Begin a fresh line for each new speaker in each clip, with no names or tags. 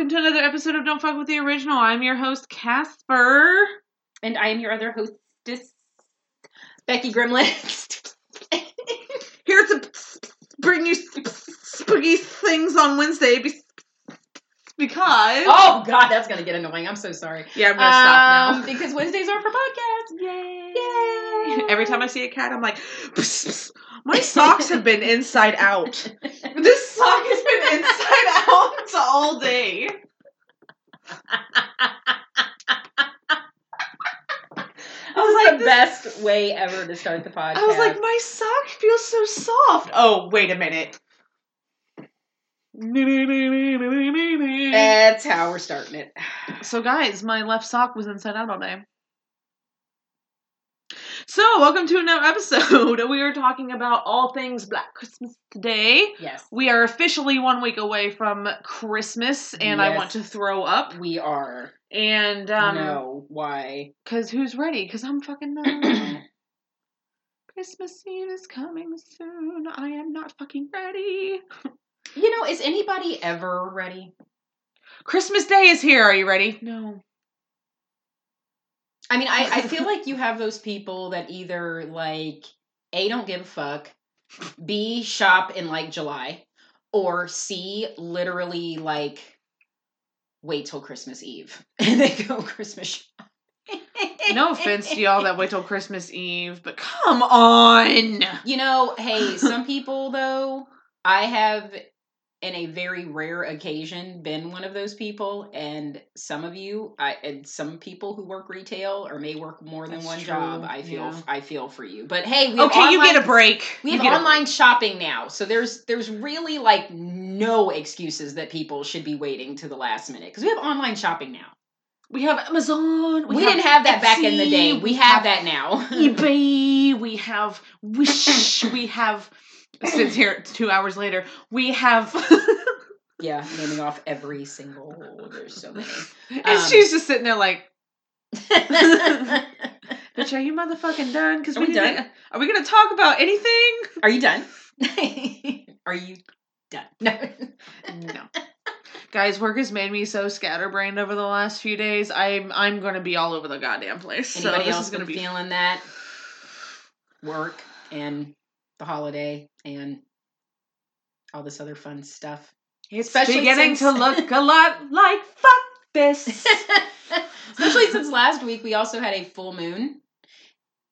welcome to another episode of Don't Fuck with the Original. I'm your host, Casper.
And I am your other hostess, Becky Gremlin.
Here to bring you spooky things on Wednesday because.
oh God, that's gonna get annoying. I'm so sorry.
Yeah, I'm gonna stop
Um,
now.
because Wednesdays are for podcasts.
Yay!
Yay!
Every time I see a cat, I'm like, "Psst, psst." My socks have been inside out. This sock has been inside out all day. I was like,
the
this-
best way ever to start the podcast.
I was like, my sock feels so soft. Oh, wait a minute.
that's how we're starting it.
So, guys, my left sock was inside out all day. So, welcome to another episode. We are talking about all things Black Christmas today.
Yes,
We are officially one week away from Christmas, and I want to throw up.
we are.
And um,
no, why?
Cause who's ready? Cause I'm fucking not. Christmas Eve is coming soon. I am not fucking ready.
You know, is anybody ever ready?
Christmas Day is here. Are you ready? No.
I mean, I, I feel like you have those people that either like A don't give a fuck, B shop in like July, or C literally like wait till Christmas Eve and they go Christmas shop.
No offense to y'all that wait till Christmas Eve, but come on.
You know, hey, some people though, I have in a very rare occasion been one of those people and some of you I and some people who work retail or may work more than
That's
one
true,
job, I feel
yeah.
I feel for you. But hey, we have
Okay, you get a break.
we have online shopping now. So there's there's really like no excuses that people should be waiting to the last minute cuz we have online shopping now.
We have Amazon.
We, didn't have that back in the day.
Etsy,
We have that now.
eBay. We have Wish. we have. Since here two hours later, we have.
yeah, naming off every single there's so many.
and
Um,
she's just sitting there like, "Bitch, are you motherfucking done? Because we
we done?
Are we gonna talk about anything?
Are you done? Are you done? No.
No. Guys, work has made me so scatterbrained over the last few days. I'm I'm gonna be all over the goddamn place. so
Anybody
this
else
is gonna be
feeling that? Work and the holiday and all this other fun stuff.
It's
Especially
beginning
since-
to look a lot like fuck this.
Especially since last week we also had a full moon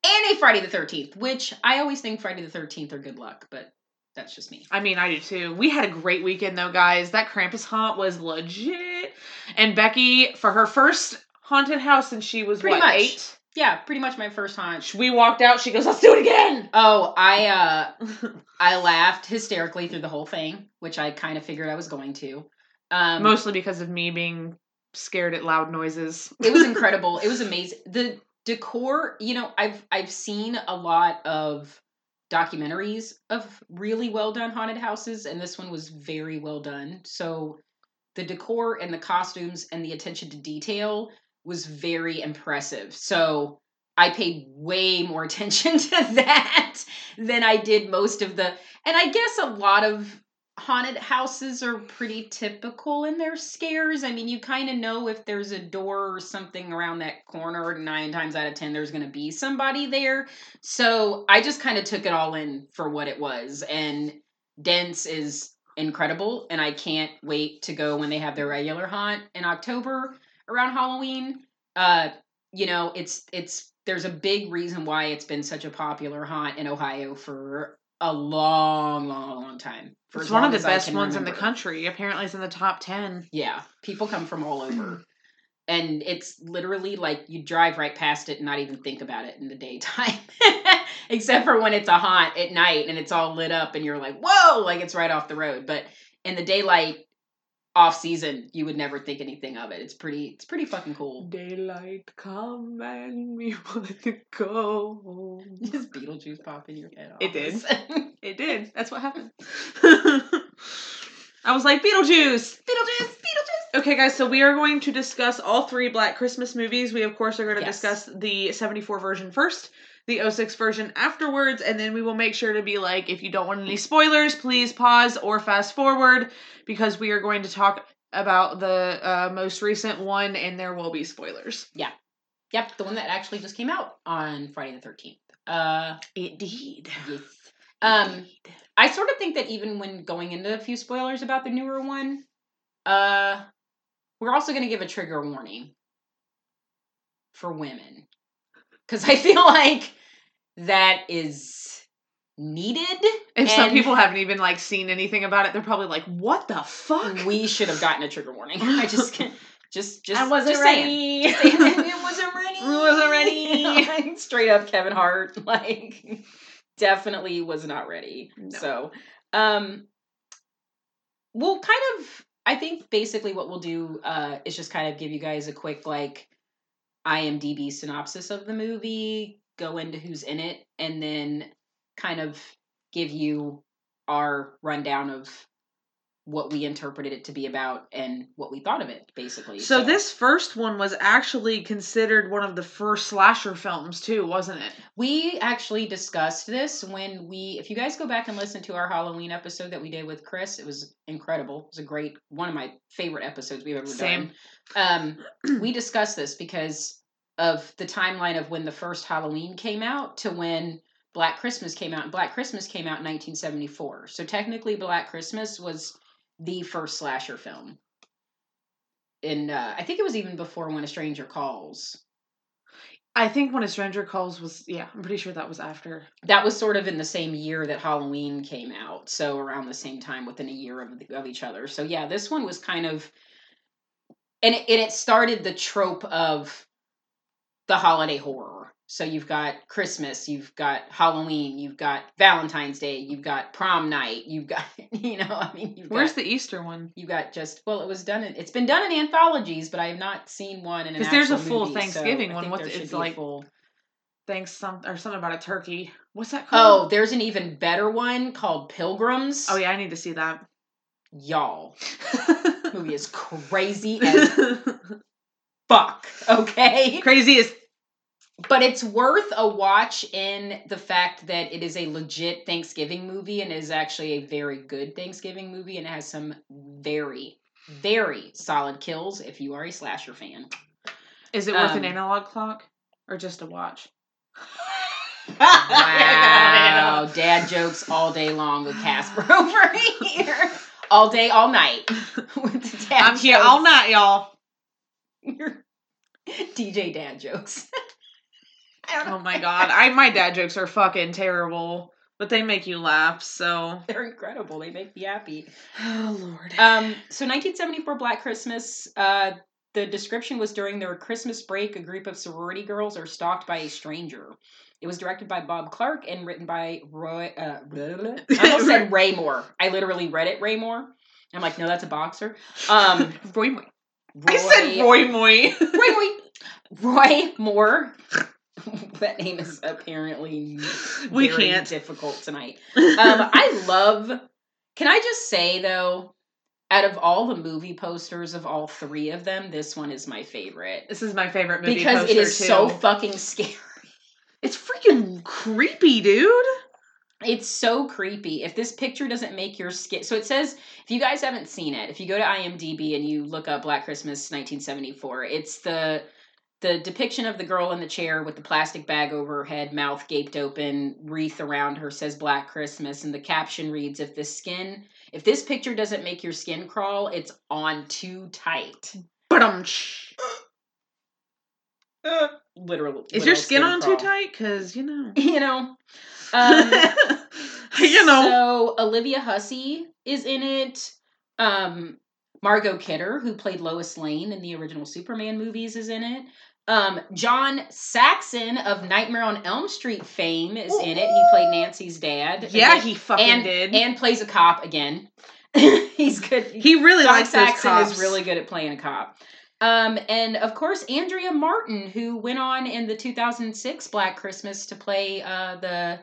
and a Friday the 13th, which I always think Friday the 13th are good luck, but that's just me.
I mean, I do too. We had a great weekend though, guys. That Krampus haunt was legit. And Becky, for her first haunted house since she was
Pretty
what,
much.
eight?
Yeah, pretty much my first haunt.
We walked out, she goes, Let's do it again.
Oh, I uh I laughed hysterically through the whole thing, which I kind of figured I was going to. Um
Mostly because of me being scared at loud noises.
it was incredible. It was amazing. The decor, you know, I've I've seen a lot of documentaries of really well done haunted houses and this one was very well done. So the decor and the costumes and the attention to detail was very impressive. So I paid way more attention to that than I did most of the and I guess a lot of haunted houses are pretty typical in their scares. I mean, you kind of know if there's a door or something around that corner, nine times out of ten, there's going to be somebody there. So I just kind of took it all in for what it was. And Dent's is incredible, and I can't wait to go when they have their regular haunt in October around Halloween. Uh, you know, it's it's there's a big reason why it's been such a popular haunt in Ohio for a long, long, long time. For
It's one of the best ones in the country. Apparently it's in the top ten.
Yeah, people come from all over. And it's literally like you drive right past it and not even think about it in the daytime. Except for when it's a haunt at night and it's all lit up and you're like, whoa, like it's right off the road. But in the daylight, off season, you would never think anything of it. It's pretty it's pretty fucking cool.
Daylight come and we want to go home.
Just Beetlejuice pop in your head.
It did. It did. That's what happened. I was like, Beetlejuice,
Beetlejuice! Beetlejuice.
Okay, guys, so we are going to discuss all three Black Christmas movies. We, of course, are going to
Yes.
discuss the 74 version first, the 06 version afterwards, and then we will make sure to be like, if you don't want any spoilers, please pause or fast forward because we are going to talk about the uh, most recent one, and there will be spoilers. Yeah.
Yep, the one that actually just came out on Friday the thirteenth. Uh,
Indeed.
yes. Um, I sort of think that even when going into a few spoilers about the newer one, uh, we're also going to give a trigger warning for women because I feel like that is needed.
If some people haven't even like seen anything about it, they're probably like, "What the fuck?"
we should have gotten a trigger warning. I just can't. Just, just,
I wasn't
just
ready.
Saying. Just saying, it wasn't ready.
I wasn't ready.
Like, straight up, Kevin Hart, like, definitely was not ready.
No.
So, um, we'll kind of. I think basically what we'll do uh, is just kind of give you guys a quick like IMDb synopsis of the movie, go into who's in it, and then kind of give you our rundown of what we interpreted it to be about and what we thought of it, basically.
So this first one was actually considered one of the first slasher films too, wasn't it?
we actually discussed this when we if you guys go back and listen to our Halloween episode that we did with Chris, it was incredible. It was a great one of my favorite episodes we've ever
Same.
done. Um we discussed this because of the timeline of when the first Halloween came out to when Black Christmas came out. And Black Christmas came out in 1974. So technically Black Christmas was the first slasher film. And uh, I think it was even before When a Stranger Calls.
I think when a stranger calls was yeah, I'm pretty sure that was after.
that was sort of in the same year that Halloween came out, so around the same time, within a year of of each other. So yeah, this one was kind of, and it, and it started the trope of the holiday horror. So you've got Christmas, you've got Halloween, you've got Valentine's Day, you've got prom night, you've got you know, I mean, you've
Where's
got,
the Easter one?
you got just well, it was done. In, it's been done in anthologies, but I have not seen one in an
'Cause there's a full
movie,
Thanksgiving
I
one. What's- it's like-
full-
Thanks some or something about a turkey. What's that
oh,
called?
Oh, there's an even better one called Pilgrims.
Oh yeah, I need to see that.
Y'all, movie is crazy as fuck, okay?
Crazy as
But it's worth a watch in the fact that it is a legit Thanksgiving movie and is actually a very good Thanksgiving movie and it has some very, very solid kills if you are a slasher fan.
is it worth an
Um,
analog clock or just a watch?
Wow, dad jokes all day long with Casper over here. All day, all night. With the dad
I'm here all night, y'all.
Your DJ dad jokes. I don't know.
Oh my god, I my dad jokes are fucking terrible, but they make you laugh. So,
They're incredible. They make me happy.
oh lord.
Um, so 1974 Black Christmas. Uh, the description was during their Christmas break, a group of sorority girls are stalked by a stranger. It was directed by Bob Clark and written by Roy. Uh. I almost said Ray Moore. I literally read it Ray Moore. I'm like, no, that's a boxer. Um,
Roy Moy.
Roy,
I said Roy Moy.
Roy, Roy, Roy Moore. that name is apparently
We
very
can't.
difficult tonight. Um, I love. Can I just say though, out of all the movie posters of all three of them, this one is my favorite
this is my favorite movie
because it is
too.
so fucking scary.
It's freaking creepy, dude.
It's so creepy. If this picture doesn't make your skin, so it says if you guys haven't seen it, if you go to IMDb and you look up Black Christmas 1974, it's the the depiction of the girl in the chair with the plastic bag over her head, mouth gaped open, wreath around her says Black Christmas, and the caption reads, "If the skin, if this picture doesn't make your skin crawl, it's on too tight."
But um,
Literal.
is your
literal
skin on
crawl.
too tight? Cause you know,
You know. Um,
you know.
So Olivia Hussey is in it. Um, Margot Kidder, who played Lois Lane in the original Superman movies, is in it. Um, John Saxon of Nightmare on Elm Street fame is in it. He played Nancy's dad.
yeah, he fucking
and
did.
and plays a cop again. He's good.
he really
John
likes those
Saxon
cops.
is really good at playing a cop. Um, and of course, Andrea Martin, who went on in the 2006 Black Christmas to play uh, the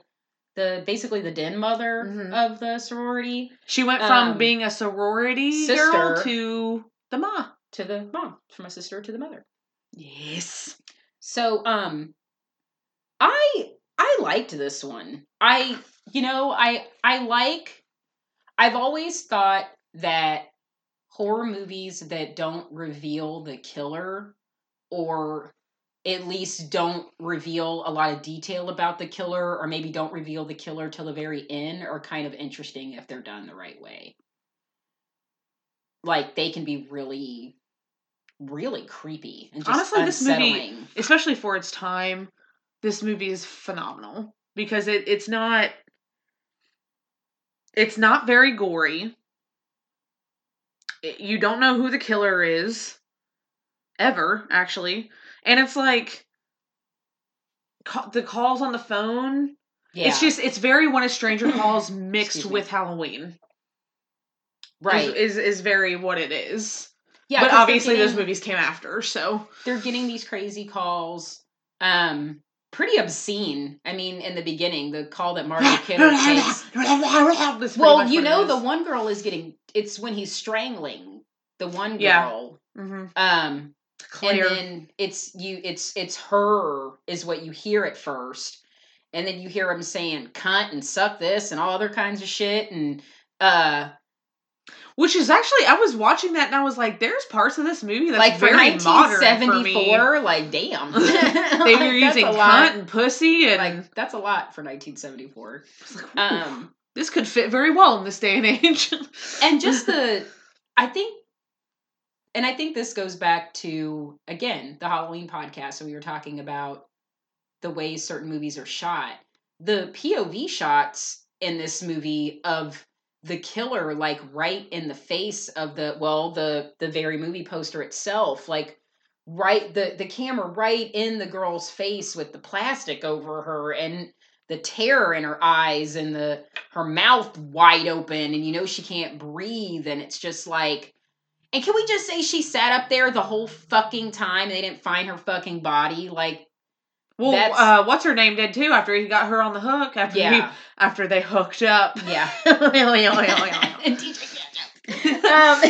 the basically the den mother
Mhm.
of the sorority
She went from
um,
being a sorority
sister-
girl to the ma.
to the mom, from a sister to the mother.
Yes.
So, um, I I liked this one. I you know I I like. I've always thought that horror movies that don't reveal the killer or at least don't reveal a lot of detail about the killer or maybe don't reveal the killer till the very end are kind of interesting if they're done the right way. Like they can be really really creepy and just
Honestly, this movie- especially for its time, this movie is phenomenal because it, it's not it's not very gory. You don't know who the killer is ever, actually. And it's like ca- the calls on the phone.
yeah,
It's just it's very when a stranger calls mixed with Halloween.
right.
Is, is is very what it is.
yeah,
But obviously those movies came after, so
they're getting these crazy calls um pretty obscene i mean in the beginning the call that margot kidder takes well you know the one girl is getting it's when he's strangling the one
Yeah.
girl
Mhm.
um
Claire.
and then it's you it's it's her is what you hear at first and then you hear him saying cunt and suck this and all other kinds of shit and uh
Which is actually, I was watching that and I was like, there's parts of this movie that's
like for
very modern for me.
1974 like damn
They
Like,
were using cunt and pussy, and
like that's a lot for 1974
like,
um
this could fit very well in this day and age.
and just the i think and i think this goes back to again the halloween podcast so we were talking about the ways certain movies are shot. The pov shots in this movie of the killer like right in the face of the well the the very movie poster itself like right the the camera right in the girl's face with the plastic over her and the terror in her eyes and the her mouth wide open and you know she can't breathe and it's just like and can we just say she sat up there the whole fucking time and they didn't find her fucking body like
well, uh, what's her name did too after he got her on the hook after he, after they hooked up.
yeah
yeah.
and DJ. Um,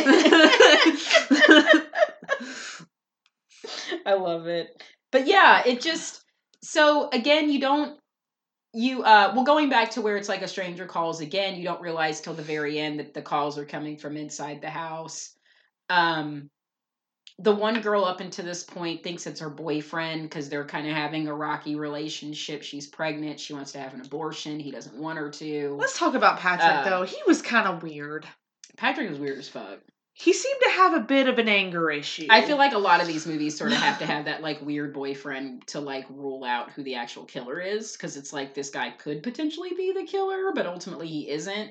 I love it. But yeah, it just so again, you don't you uh well going back to where it's like a stranger calls again, you don't realize till the very end that the calls are coming from inside the house. Um the one girl up until this point thinks it's her boyfriend because they're kind of having a rocky relationship. She's pregnant. She wants to have an abortion. He doesn't want her to.
Let's talk about Patrick
Uh,
though. He was kind of weird.
Patrick was weird as fuck.
He seemed to have a bit of an anger issue.
I feel like a lot of these movies sort of have to have that like weird boyfriend to like rule out who the actual killer is because it's like this guy could potentially be the killer, but ultimately he isn't.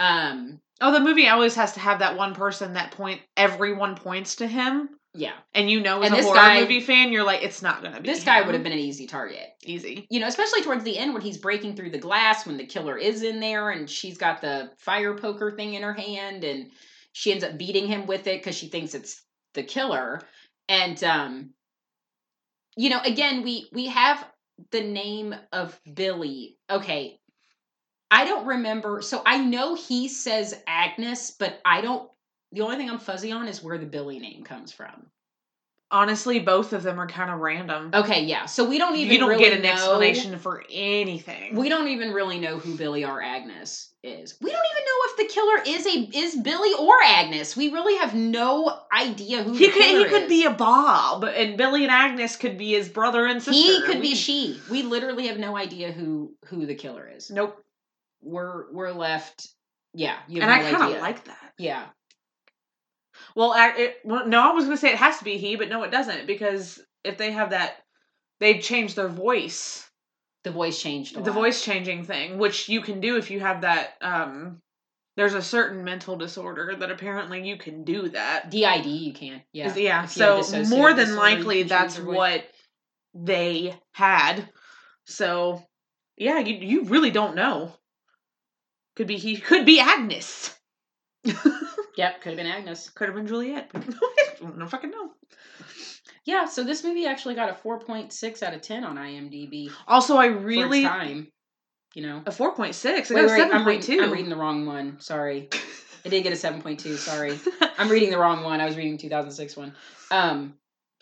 Um,
Oh, the movie always has to have that one person that point. Everyone points to him,
yeah,
and you know, as
And
a
this
horror
guy-
movie fan, you're like, it's not gonna be.
this guy would have been an easy target.
easy.
You know, especially towards the end when he's breaking through the glass when the killer is in there and she's got the fire poker thing in her hand and she ends up beating him with it because she thinks it's the killer. And um, you know, again, we we have the name of Billy. Okay. I don't remember. So I know he says Agnes, but I don't the only thing I'm fuzzy on is where the Billy name comes from.
Honestly, both of them are kind of random.
Okay, yeah. So we don't even
you don't
really
get an
know-
explanation for anything.
We don't even really know who Billy or Agnes is. We don't even know if the killer is a is Billy or Agnes. We really have no idea who
he could he could
is.
be a Bob, and Billy and Agnes could be his brother and sister.
he could be she. We literally have no idea who who the killer is.
Nope.
We're we're left. Yeah, you
And
have
I kind of like that.
Yeah,
Well, I, it, well, no, I was gonna say it has to be he, but no, it doesn't because if they have that, they change their voice,
the voice changed.
The voice changing thing, which you can do if you have that. Um, there's a certain mental disorder that apparently you can do that.
DID. You can. Yeah.
Yeah.
If you have
So more than likely, that's what they had. So, yeah, you you really don't know. Could be he. Could be Agnes.
Yep, could have been Agnes.
Could have been Juliet. no fucking know.
Yeah, so this movie actually got a 4.6 out of 10 on IMDb.
Also, I really
time. You know.
a four point six. I
Wait,
got a
wait,
seven
I'm, reading, I'm reading the wrong one. Sorry. I did get a 7.2. Sorry. I'm reading the wrong one. I was reading 2006 one. Um,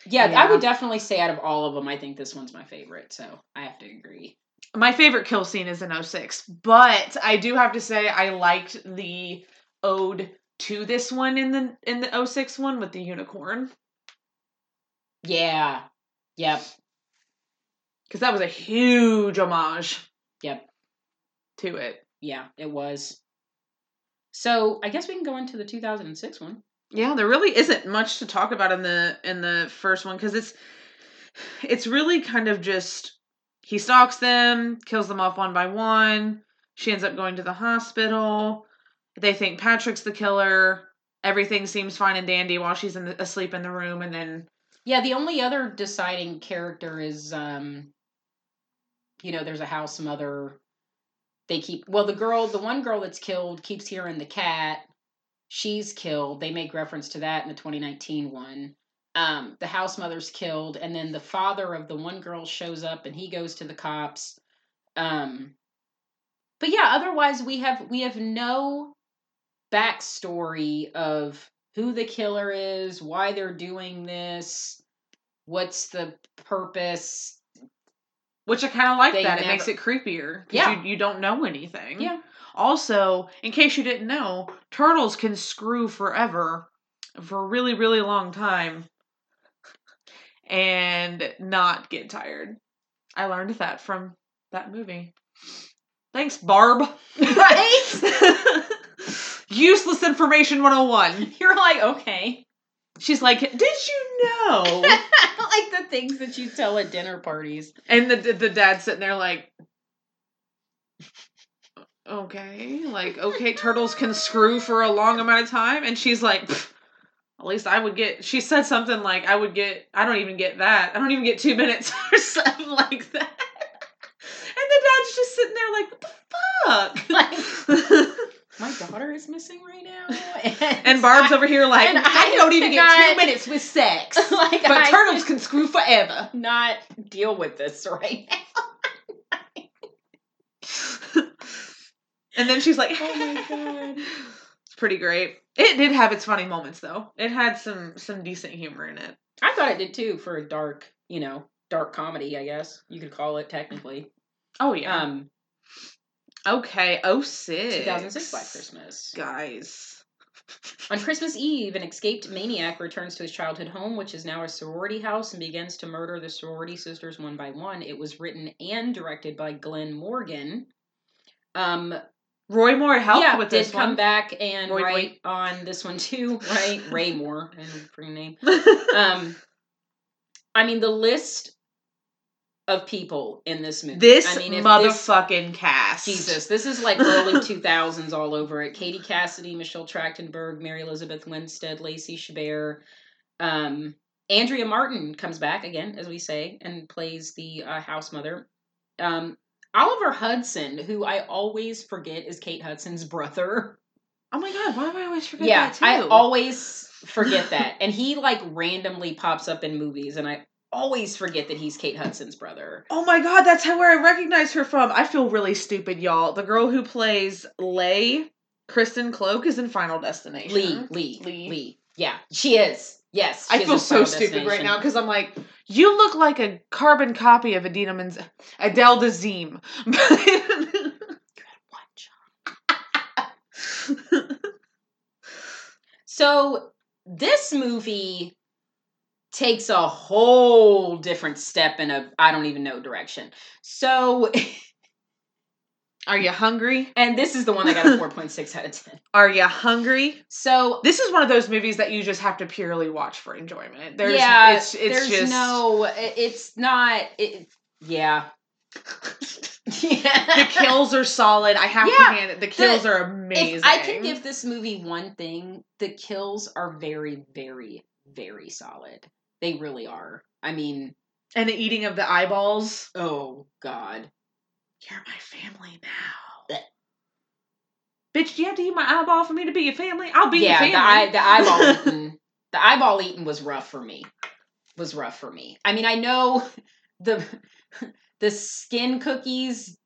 yeah, I would definitely say out of all of them, I think this one's my favorite. So I have to agree.
My favorite kill scene is in 06, but I do have to say I liked the ode to this one in the in the 06 one with the unicorn
Yeah. Yep.
because that was a huge homage
Yep.
to it.
Yeah, it was. So I guess we can go into the 2006 one.
Yeah, there really isn't much to talk about in the in the first one because it's it's really kind of just he stalks them, kills them off one by one. She ends up going to the hospital. They think Patrick's the killer. Everything seems fine and dandy while she's in the, asleep in the room, and then
Yeah, the only other deciding character is um you know, there's a house mother. They keep well the girl the one girl that's killed keeps hearing the cat. She's killed. They make reference to that in the 2019 one. Um, the house mother's killed, and then the father of the one girl shows up and he goes to the cops. Um but yeah, otherwise we have we have no backstory of who the killer is, why they're doing this, what's the purpose.
which I kind of like
They
that. It makes it creepier because
Yeah.
you you don't know anything.
Yeah.
Also, in case you didn't know, turtles can screw forever for a really, really long time and not get tired. I learned that from that movie. Thanks, Barb.
Right?
Useless information 101.
You're like, okay.
She's like, Did you know?
like the things that you tell at dinner parties.
and the, the dad's sitting there like, Okay, like, okay, turtles can screw for a long amount of time. And she's like, "Pff, At least I would get. She said something like, I would get. I don't even get that. I don't even get two minutes or something like that. And the dad's just sitting there like, What the fuck?
My daughter is missing right now.
and Barb's over here like, I,
I
don't even get two minutes with sex.
like,
but
I
turtles can screw forever.
not deal with this right now.
and then she's like,
Oh my God.
It's pretty great. It did have its funny moments though. It had some some decent humor in it.
I thought it did too for a dark, you know, dark comedy, I guess you could call it technically.
Oh yeah.
Um,
okay. Oh six.
2006 Black Christmas.
Guys.
On Christmas Eve, an escaped maniac returns to his childhood home, which is now a sorority house, and begins to murder the sorority sisters one by one. It was written and directed by Glenn Morgan. Um,
Roy Moore helped
yeah,
with this
did
come
back and
Roy
write on this one too, right? Ray Moore, and freaking name. Um, I mean, the list of people in this movie.
this
I mean, if this-
motherfucking cast.
Jesus, this is like early 2000s all over it. Katie Cassidy, Michelle Trachtenberg, Mary Elizabeth Winstead, Lacey Chabert. Um, Andrea Martin comes back again, as we say, and plays the uh, house mother. Um, Oliver Hudson, who I always forget is Kate Hudson's brother.
Oh my god, why do I always forget
yeah,
that too?
I always forget that. and he like randomly pops up in movies, and I always forget that he's Kate Hudson's brother.
Oh my god, that's how where I recognize her from. I feel really stupid, y'all. The girl who plays Lay, Kristen Cloke, is in Final Destination.
Lee, Lee,
Lee.
Lee, Yeah, she is. Yes,
I
she is
feel so stupid right now because I'm like, you look like a carbon copy of Idina Menz- Adele Dazeem.
So this movie takes a whole different step in a I don't even know direction. So
Are you hungry?
and this is the one that got a 4.6 out of 10.
Are you hungry?
So
This is one of those movies that you just have to purely watch for enjoyment. There's,
yeah,
it's, it's
there's
just
no it's not it, yeah. yeah.
the kills are solid. I have
Yeah,
to hand it. The kills
the-
are amazing.
If I can give this movie one thing, the kills are very, very, very solid. They really are. I mean,
and the eating of the eyeballs.
oh god.
You're my family now. Bitch, do you have to eat my eyeball for me to be your family? I'll be
yeah,
your
the eye,
family.
the eyeball eating, the eyeball eating was rough for me. Was rough for me. I mean, I know the the skin cookies.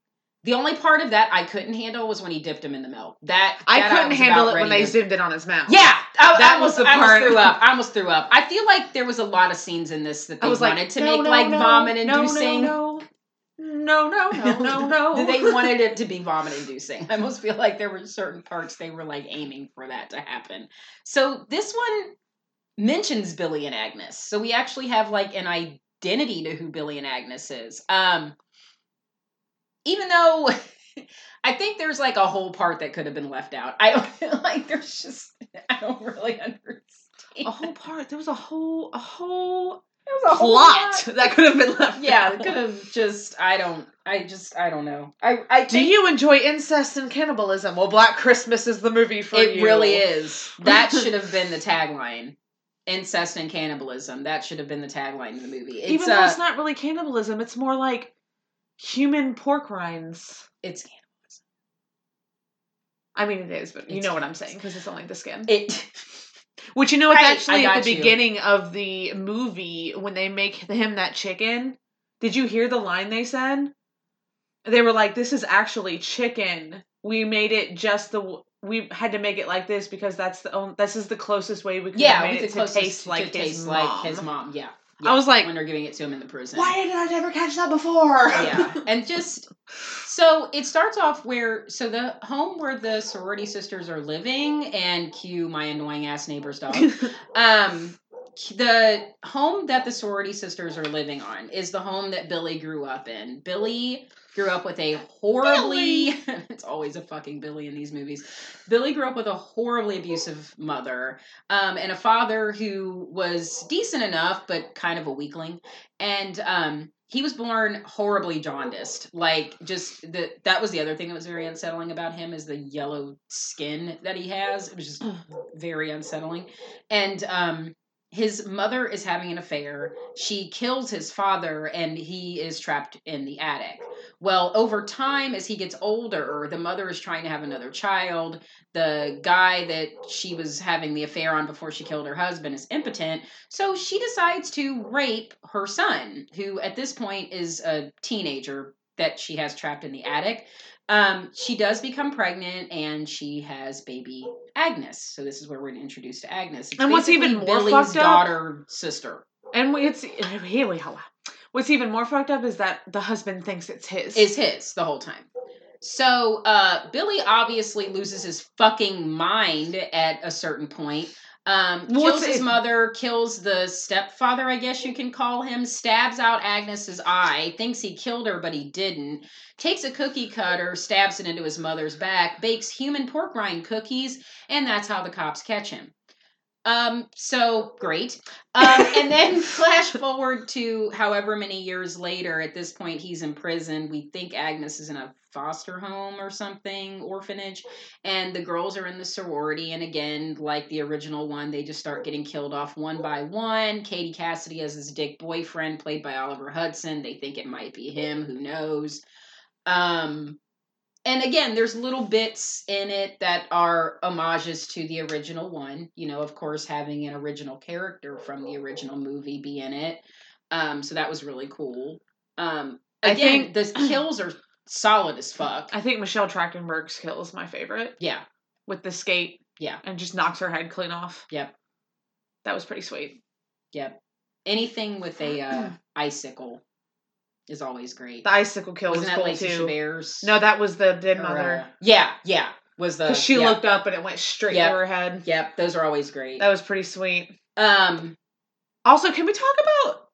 The only part of that I couldn't handle was when he dipped them in the milk. That,
I
that
couldn't
was
handle it when they
to-
zoomed in on his mouth.
Yeah, I,
That
I
was the
I almost
part-
threw up. I almost threw up. I feel like there was a lot of scenes in this that they
I
wanted
like,
to
no,
make
no,
like
no,
vomit
no,
inducing.
No, no, no, no, no,
they wanted it to be vomit inducing. I almost feel like there were certain parts they were like aiming for that to happen. So this one mentions Billy and Agnes. So we actually have like an identity to who Billy and Agnes is. Um even though I think there's like a whole part that could have been left out. I don't feel like there's just I don't really understand.
a whole part. There was a whole a whole
There was a
plot
lot.
that could have been left.
Yeah,
out.
it could have just I don't I just I don't know. I I
Do
think
you enjoy incest and cannibalism? Well, Black Christmas is the movie for
it
you.
really is. That should have been the tagline. Incest and cannibalism. That should have been the tagline of the movie. It's
Even though
uh,
it's not really cannibalism, it's more like human pork rinds.
it's cannibalism.
I mean, it is, but you
It's
know what I'm saying because it's only the skin.
it
Which you know, it's
Right,
actually at the
you.
beginning of the movie when they make him that chicken. Did you hear the line they said? They were like, "This is actually chicken. We made it just the we had to make it like this because that's the only this is the closest way we could
yeah,
made it to taste
to
like his
taste
mom."
like his mom. Yeah.
I was like,
when they're giving it to him in the prison.
"Why did I never catch that before?"
yeah and just so it starts off where so the home where the sorority sisters are living and cue my annoying ass neighbor's dog um the home that the sorority sisters are living on is the home that billy grew up in. Billy grew up with a horribly it's always a fucking billy in these movies. Billy grew up with a horribly abusive mother um, and a father who was decent enough but kind of a weakling. And um, he was born horribly jaundiced. Like just the that was the other thing that was very unsettling about him is the yellow skin that he has. It was just very unsettling. And um his mother is having an affair. She kills his father and he is trapped in the attic. Well over time as he gets older the mother is trying to have another child. The guy that she was having the affair on before she killed her husband is impotent so she decides to rape her son, who at this point is a teenager that she has trapped in the attic. Um, she does become pregnant and she has baby Agnes. So this is where we're introduced to Agnes. It's
And what's even more
Billy's
fucked up-
daughter sister
And it's here we go. What's even more fucked up is that the husband thinks it's his.
is his the whole time. So uh, Billy obviously loses his fucking mind at a certain point. Um, kills his mother, kills the stepfather, I guess you can call him, stabs out Agnes's eye, thinks he killed her, but he didn't. Takes a cookie cutter, stabs it into his mother's back, bakes human pork rind cookies, and that's how the cops catch him. Um, so great. Um, and then flash forward to however many years later. At this point, he's in prison. We think Agnes is in a foster home or something, orphanage, and the girls are in the sorority. And again, like the original one, they just start getting killed off one by one. Katie Cassidy has this dick boyfriend played by Oliver Hudson. They think it might be him. Who knows? Um, and again, there's little bits in it that are homages to the original one. You know, of course, having an original character from the original movie be in it. Um, so that was really cool. Um,
I
again,
think-
the kills are solid as fuck.
I think Michelle Trachtenberg's kill is my favorite
Yeah,
with the skate
yeah,
and just knocks her head clean off.
Yep.
That was pretty sweet.
yep. Anything with a uh, icicle is always great.
The icicle kill
Wasn't
was
that
cool
Lacey
too.
Chabert's?
No, that was the dead
Or,
mother.
uh, yeah, yeah. Was the
'Cause she
yeah,
looked up and it went straight
Yep.
to her head.
Yep, those are always great.
That was pretty sweet.
Um,
Also, can we talk about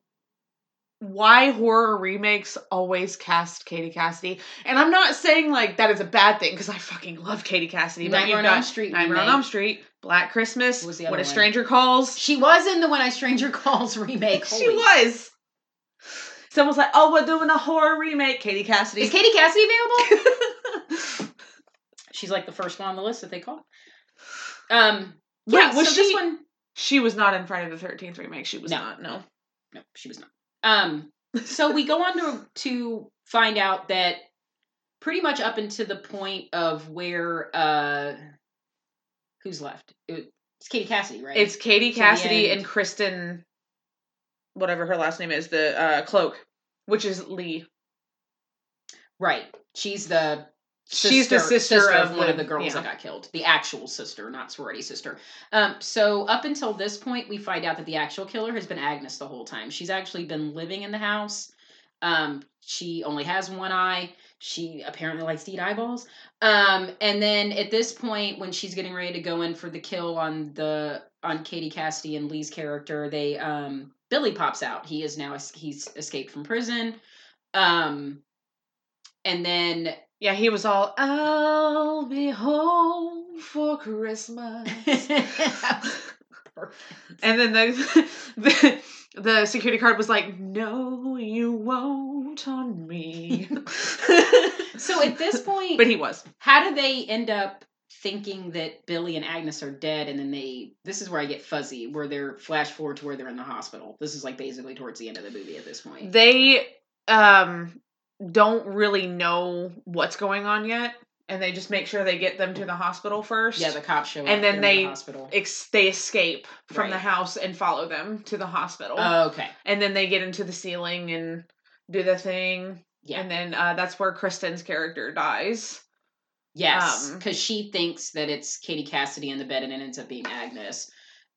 why horror remakes always cast Katie Cassidy? And I'm not saying like that is a bad thing because I fucking love Katie Cassidy. But
Nightmare
you've
on
got
Elm Street
Nightmare on
remake.
Elm Street, Black Christmas,
What was the
When
other
a
one?
Stranger Calls.
She was in the When I Stranger Calls remake.
she
Holy-
was. Someone's like, "Oh, we're doing a horror remake." Katie Cassidy.
Is Katie Cassidy available? She's like the first one on the list that they call. Um,
Yeah,
yeah.
was
so this
she-
one,
she was not in Friday the Thirteenth remake. She was
No.
not. No.
no, she was not. Um, so we go on to to find out that pretty much up until the point of where uh, who's left? It- It's Katie Cassidy, right?
It's Katie Cassidy and Kristen, whatever her last name is, the uh, Cloke, which is Lee.
right. She's the
She's the sister of
one of
the-
the girls
yeah.
that got killed. The actual sister, not sorority sister. Um, so up until this point, we find out that the actual killer has been Agnes the whole time. She's actually been living in the house. Um, she only has one eye. She apparently likes to eat eyeballs. Um, and then at this point, when she's getting ready to go in for the kill on the on Katie Cassidy and Lee's character, they um, Billy pops out. He is now he's escaped from prison. Um, and then
Yeah, he was all, I'll be home for Christmas. and then the, the the security card was like, No, you won't on me.
so at this point,
but he was.
how do they end up thinking that Billy and Agnes are dead? And then they, this is where I get fuzzy, where they're flash forward to where they're in the hospital. This is like basically towards the end of the movie at this point.
They um don't really know what's going on yet. And they just make sure they get them to the hospital first.
yeah, the cops show up.
And then
they're in the hospital.
Ex- they escape from the house and follow them to the hospital.
Oh, okay.
and then they get into the ceiling and do the thing.
Yeah.
And then uh, that's where Kristen's character dies.
Yes,
Um,
because she thinks that it's Katie Cassidy in the bed, and it ends up being Agnes.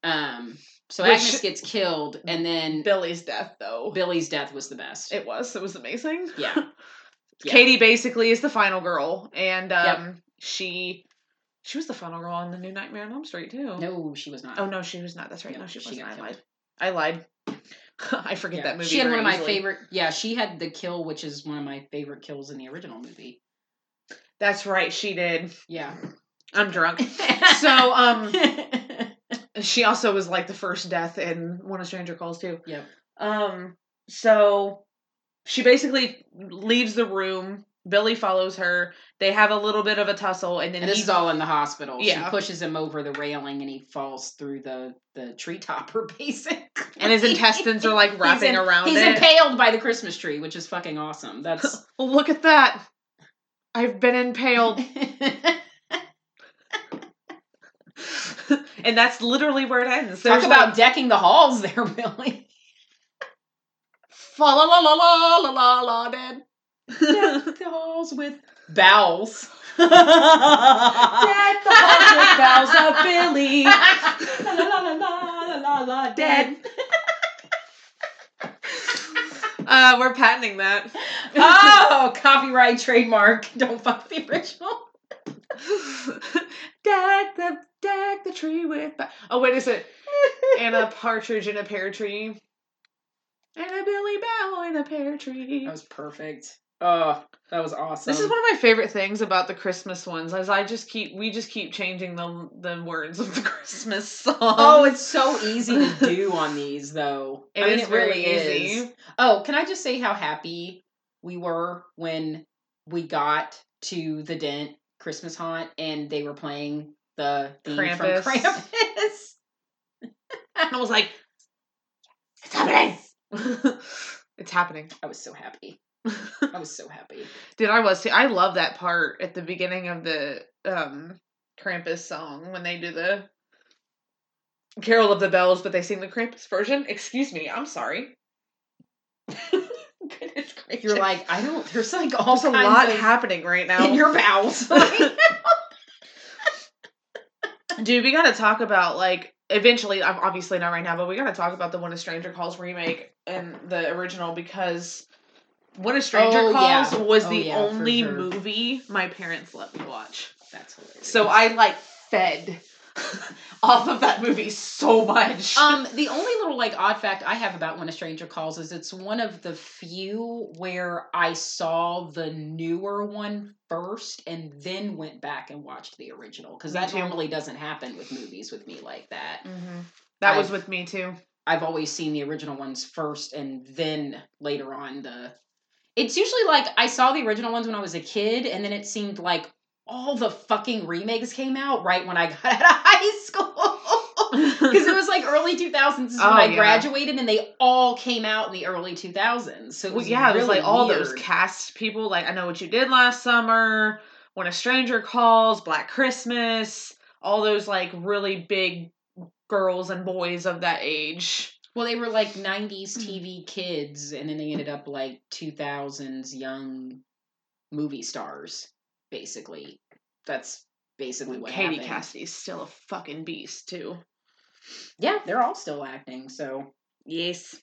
Um, so
Which-
Agnes gets killed, and then
Billy's death, though.
Billy's death was the best.
it was. It was amazing.
Yeah. Yeah.
Katie basically is the final girl, and um,
Yep.
she she was the final girl on the new Nightmare on Elm Street too.
no, she was not.
Oh no, she was not. That's right.
No,
No, she,
she
wasn't. I
killed.
lied. I lied. I forget
Yeah.
that movie.
She had one of my
easily.
favorite. Yeah, she had the kill, which is one of my favorite kills in the original movie.
That's right. She did.
Yeah.
I'm drunk. so um, she also was like the first death in When a Stranger Calls too.
Yep.
Um, so she basically leaves the room. Billy follows her. They have a little bit of a tussle, and then
and this
he-
is all in the hospital.
Yeah.
She pushes him over the railing, and he falls through the the tree topper, basically.
and his intestines are like wrapping
he's in-
around
He's
it.
impaled by the Christmas tree, which is fucking awesome. That's
Well, look at that. I've been impaled, and that's literally where it ends.
talk about
like,
decking the halls there, Billy.
fa la la la la la la la dead.
Deck the halls with bowels.
Deck the halls with boughs of Billy.
la, la, la, la, la, la, la,
Dead. Uh, we're patenting that.
Oh, copyright trademark. Don't fuck the original.
deck the deck the tree with. Ba- oh wait, is it and a partridge in a pear tree, and a billy bow in a pear tree.
That was perfect. Oh, that was awesome.
This is one of my favorite things about the Christmas ones, as I just keep we just keep changing the the words of the Christmas song.
Oh, it's so easy to do on these, though.
It
I mean,
is
it really
very easy.
is. Oh, can I just say how happy we were when we got to the Dent Christmas haunt and they were playing the theme
Krampus.
from Krampus?
I was like, it's happening. it's happening.
I was so happy. I was so happy.
Dude, I was too. I love that part at the beginning of the um Krampus song when they do the Carol of the Bells, but they sing the Krampus version. Excuse me, I'm sorry. Goodness gracious.
You're like, I don't. There's like all
there's a lot
of
happening right now.
in your bowels.
Dude, we gotta talk about like eventually. I'm obviously not right now, but we gotta talk about the When a Stranger Calls remake and the original because When a Stranger
Oh, yeah.
Calls was
Oh,
the
yeah,
only
sure.
movie my parents let me watch.
That's hilarious.
So I like fed off of that movie so much.
Um, the only little like odd fact I have about When a Stranger Calls is it's one of the few where I saw the newer one first and then went back and watched the original because that
too.
normally doesn't happen with movies with me like that.
Mhm. That was
I've-
with me too.
I've always seen the original ones first and then later on the. It's usually like I saw the original ones when I was a kid and then it seemed like all the fucking remakes came out right when I got out of high school. Because it was like early 2000s is when
Oh,
I
yeah.
graduated and they all came out in the early 2000s. So it
Well, yeah, it was
really
like all those cast people. Like I know what you did last summer. When a stranger calls, Black Christmas, all those like really big girls and boys of that age.
Well, they were like 90s
Mm.
TV kids and then they ended up like 2000s young movie stars, basically. That's basically what
Katie
happened.
Cassidy's still a fucking beast too.
Yeah, they're all still acting. So
Yes.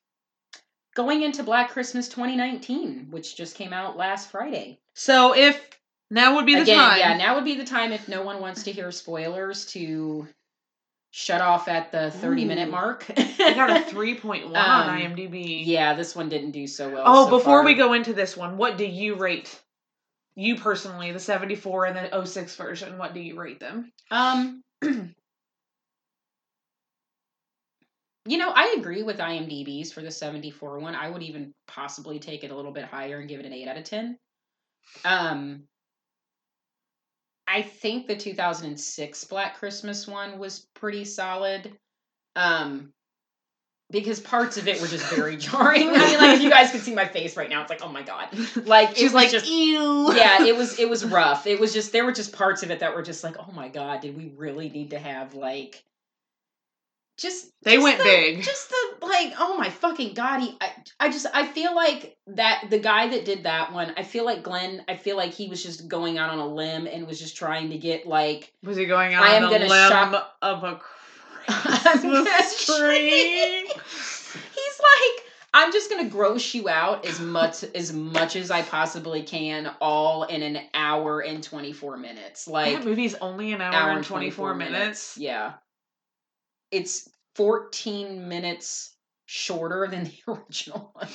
going into Black Christmas 2019, which just came out last Friday.
So if now would be the
Again,
time.
yeah, now would be the time if no one wants to hear spoilers to shut off at the 30 minute mark.
I got a 3.1 on
Um,
IMDb.
Yeah, this one didn't do so well.
Oh,
so
before
far.
we go into this one, what do you rate? You personally, the 74 and the 06 version, what do you rate them?
Um, you know, I agree with IMDb's for the 74 one. I would even possibly take it a little bit higher and give it an 8 out of 10. Um, I think the 2006 Black Christmas one was pretty solid. Um, because parts of it were just very jarring. I mean, like if you guys could see my face right now, it's like, oh my god. Like it
She's
was
like,
just
ew.
yeah, it was it was rough. It was just there were just parts of it that were just like, oh my god, did we really need to have like just
They
just
went
the-
big.
Just the like, oh my fucking god, he I, I just I feel like that the guy that did that one, I feel like Glenn, I feel like he was just going out on a limb and was just trying to get like
Was he going out
I am
on
gonna
limb
shock-
of a Christmas tree?
He's like, I'm just gonna gross you out as much as much as I possibly can, all in an hour and twenty four minutes. Like
that movie's only an hour, and 24, minutes.
Yeah. It's 14 minutes shorter than the original one.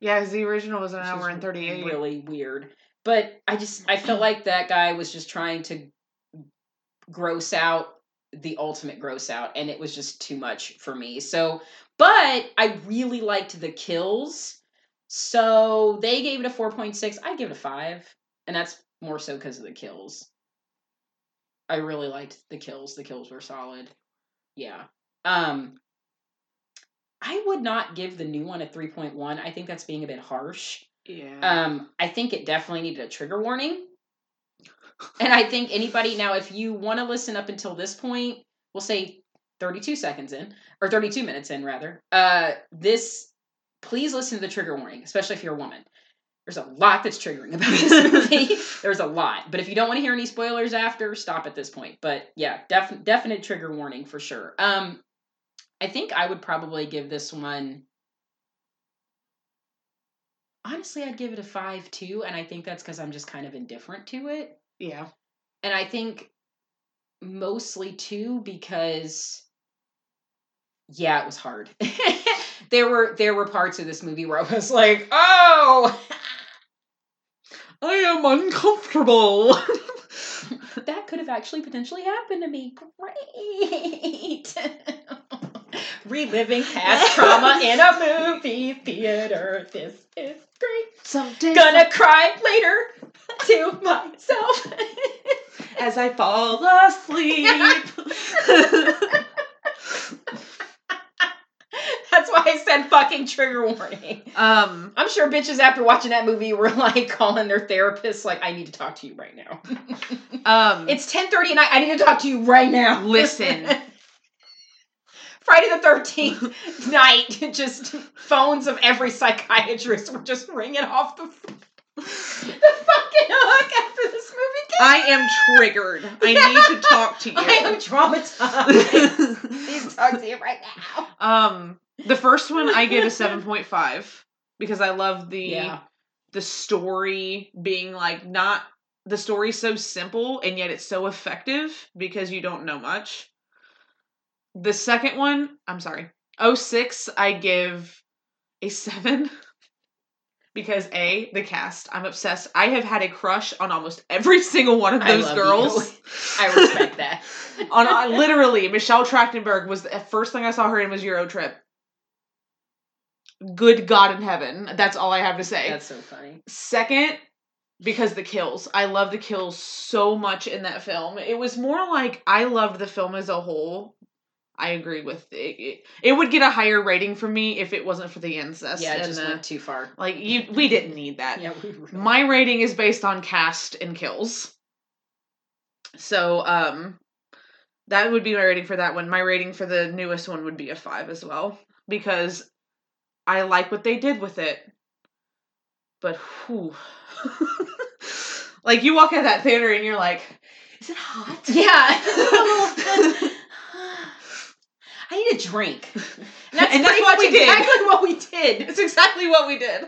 Yeah, 'cause the original was an
which
hour and 38.
Really weird. But I just I felt like that guy was just trying to gross out the ultimate gross out and it was just too much for me. So, but I really liked the kills. So, they gave it a 4.6. I give it a 5, and that's more so cuz of the kills. I really liked the kills. The kills were solid. Yeah. Um I would not give the new one a 3.1. I think that's being a bit harsh.
Yeah.
Um, I think it definitely needed a trigger warning. And I think anybody now, if you want to listen up until this point, we'll say 32 seconds in, or 32 minutes in, rather. Uh, this, please listen to the trigger warning, especially if you're a woman. There's a lot that's triggering about this movie. There's a lot, but if you don't want to hear any spoilers after, stop at this point. But yeah, def- definite trigger warning for sure. Um, I think I would probably give this one honestly i'd give it a five too and i think that's because i'm just kind of indifferent to it
yeah.
and i think mostly too because yeah it was hard there were there were parts of this movie where i was like oh
I am uncomfortable.
that could have actually potentially happened to me great reliving past trauma in a movie theater this is great
Someday,
gonna cry later to myself.
as I fall asleep.
That's why I said fucking trigger warning.
um.
I'm sure bitches after watching that movie were like calling their therapist, like, I need to talk to you right now.
Um.
it's 10:30 at night. I need to talk to you right now.
Listen.
Friday the 13th night, just phones of every psychiatrist were just ringing off the, the fucking hook after this movie came
I am triggered. I need to talk to you.
I am traumatized. need to talk to you right now.
um. The first one I give a seven point five because I love the
Yeah.
the story being like not the story's so simple and yet it's so effective because you don't know much. The second one, I'm sorry. 06 I give a 7 because A, the cast, I'm obsessed. I have had a crush on almost every single one of those
love
girls.
you. I respect that.
on, on literally Michelle Trachtenberg was the first thing I saw her in was Euro Trip. Good God in heaven. That's all I have to say.
That's so funny.
Second, because the kills. I love the kills so much in that film. It was more like I loved the film as a whole. I agree with it. It, it would get a higher rating from me if it wasn't for the incest.
Yeah, it
and
just
the-
went too far.
like you. We didn't need that.
Yeah, we really
My rating is based on cast and kills. So, um, that would be my rating for that one. My rating for the newest one would be a five as well because I like what they did with it. But whew. like you walk out of that theater and you're like, is it hot?
Yeah. I need a drink. And that's,
And that's what we did.
exactly what we did.
It's exactly what we did.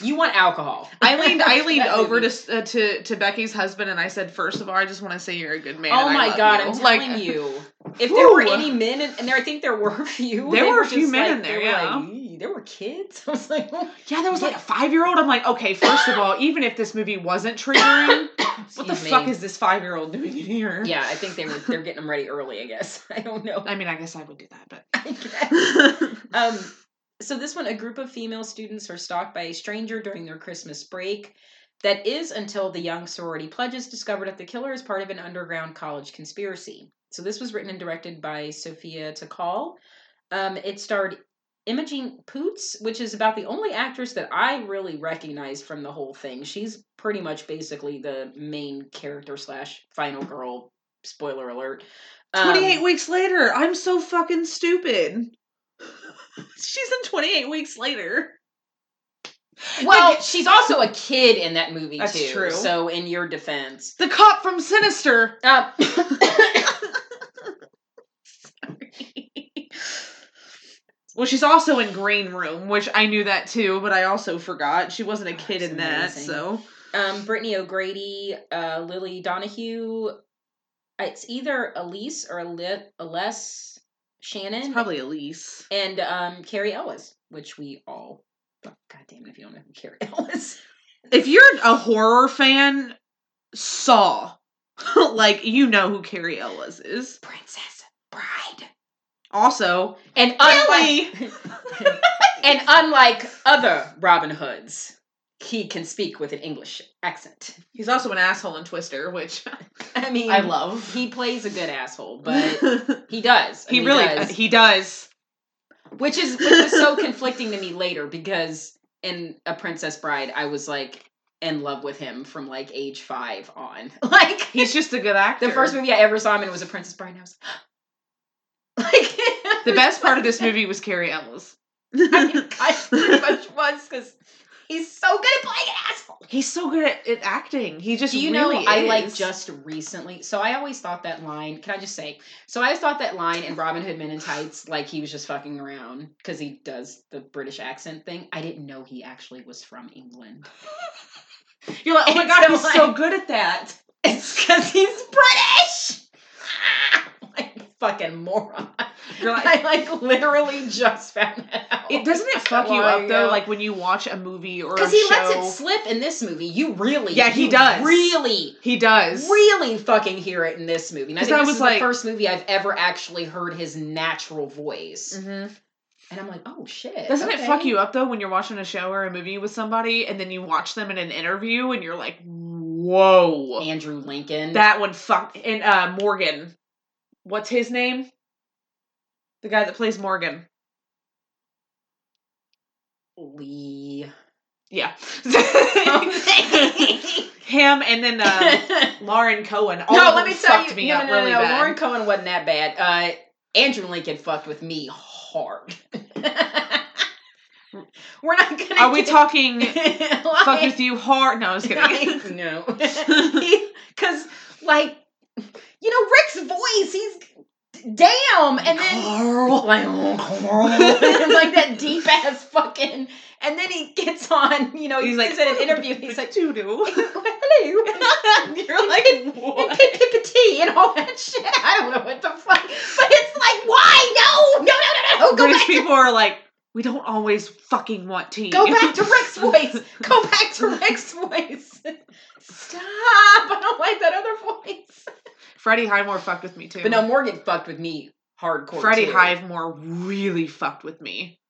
You want alcohol.
I leaned I leaned over
movie.
to uh, to to Becky's husband and I said, first of all, I just want to say you're a good man.
Oh my god,
you."
I'm
Like,
telling you. If there were any men, in, and there, I think there were a few.
There were a few men
like-
in there, yeah.
like, there were kids. I was like, oh,
Yeah, there was like a five year old. I'm like, okay, first of all, even if this movie wasn't triggering, what the
me.
fuck is this five year old doing in here?
Yeah, I think they were. They're getting them ready early. I guess. I don't know.
I mean, I guess I would do that,
I guess.
but
Um, so this one, a group of female students are stalked by a stranger during their Christmas break. That is until the young sorority pledges discovered that the killer is part of an underground college conspiracy. So this was written and directed by Sophia Takal. Um, it starred Imogene Poots, which is about the only actress that I really recognize from the whole thing. She's pretty much basically the main character slash final girl. Spoiler alert. Um,
28 weeks later, I'm so fucking stupid. She's in 28 weeks later.
Well, she's also a kid in that movie
That's
too.
true.
So, in your defense,
The cop from Sinister.
uh,
Well, she's also in Green Room, which I knew that too, but I also forgot. She wasn't a
Oh,
kid
that's
in that,
amazing.
so.
um, Brittany O'Grady, uh, Lily Donoghue. It's either Elise or Ali- Aless Shannon,
It's probably Elise.
and um, Cary Elwes, which we all. oh, God damn it! If you don't know who Cary Elwes,
If you're a horror fan, Saw. like, you know who Cary Elwes is.
Princess Bride,
Also,
and unlike and unlike other Robin Hoods, he can speak with an English accent.
he's also an asshole in Twister, which
I mean,
I love.
He plays a good asshole, but he does.
He really
does.
he does.
which is which is so conflicting to me later because in A Princess Bride, I was like in love with him from like age five on. Like
He's just a good actor.
the first movie I ever saw him in was A Princess Bride, and I was like,
The best part of this movie was Cary Elwes.
I mean, I pretty much was because he's so good at playing an asshole.
He's so good at, at acting. He just
Do you
really
know? I
is.
like just recently. So I always thought that line. Can I just say? So I always thought that line in Robin Hood Men in Tights, like he was just fucking around because he does the British accent thing. I didn't know he actually was from England.
You're like, oh my
It's
god,
so
he's so good at that.
It's because he's British. Fucking moron.
You're like,
I like literally just found that out.
it doesn't it fuck you up though? Like when you watch a movie or
Because he
show,
lets it slip in this movie. You really,
Yeah, he does.
Really,
he does.
really fucking hear it in this movie. And I think
I
this
was
is
like-
the first movie I've ever actually heard his natural voice.
Mhm.
And I'm like, oh shit.
Doesn't it fuck you up though when you're watching a show or a movie with somebody and then you watch them in an interview and you're like, whoa,
Andrew Lincoln.
that one fuck. And uh, Morgan, what's his name? The guy that plays Morgan.
Lee.
Yeah. Him and then uh, Lauren Cohan. All
no, let me tell
fucked
you.
me
no, no, no,
really
no. Lauren Cohan wasn't that bad. Uh, Andrew Lincoln fucked with me hard. We're not gonna.
Are we talking
like,
fuck with you hard? No, I was kidding.
like, no, because like you know Rick's voice, he's damn, and then
Carl.
like Carl. like that deep ass fucking, and then he gets on, you know, he's like in an interview, he's like,
doo doo.
hello,
You're like,
and pip pip tea and all that shit. I don't know what the fuck, but it's like, why? No, no, no, no, no. Go
British
back,
people are like, we don't always fucking want tea.
go back to Rick's voice. Go back to Rick's voice. Stop! I don't like that other voice.
Freddie Highmore fucked with me too.
But no, Morgan fucked with me hardcore.
Freddie
too.
Highmore really fucked with me.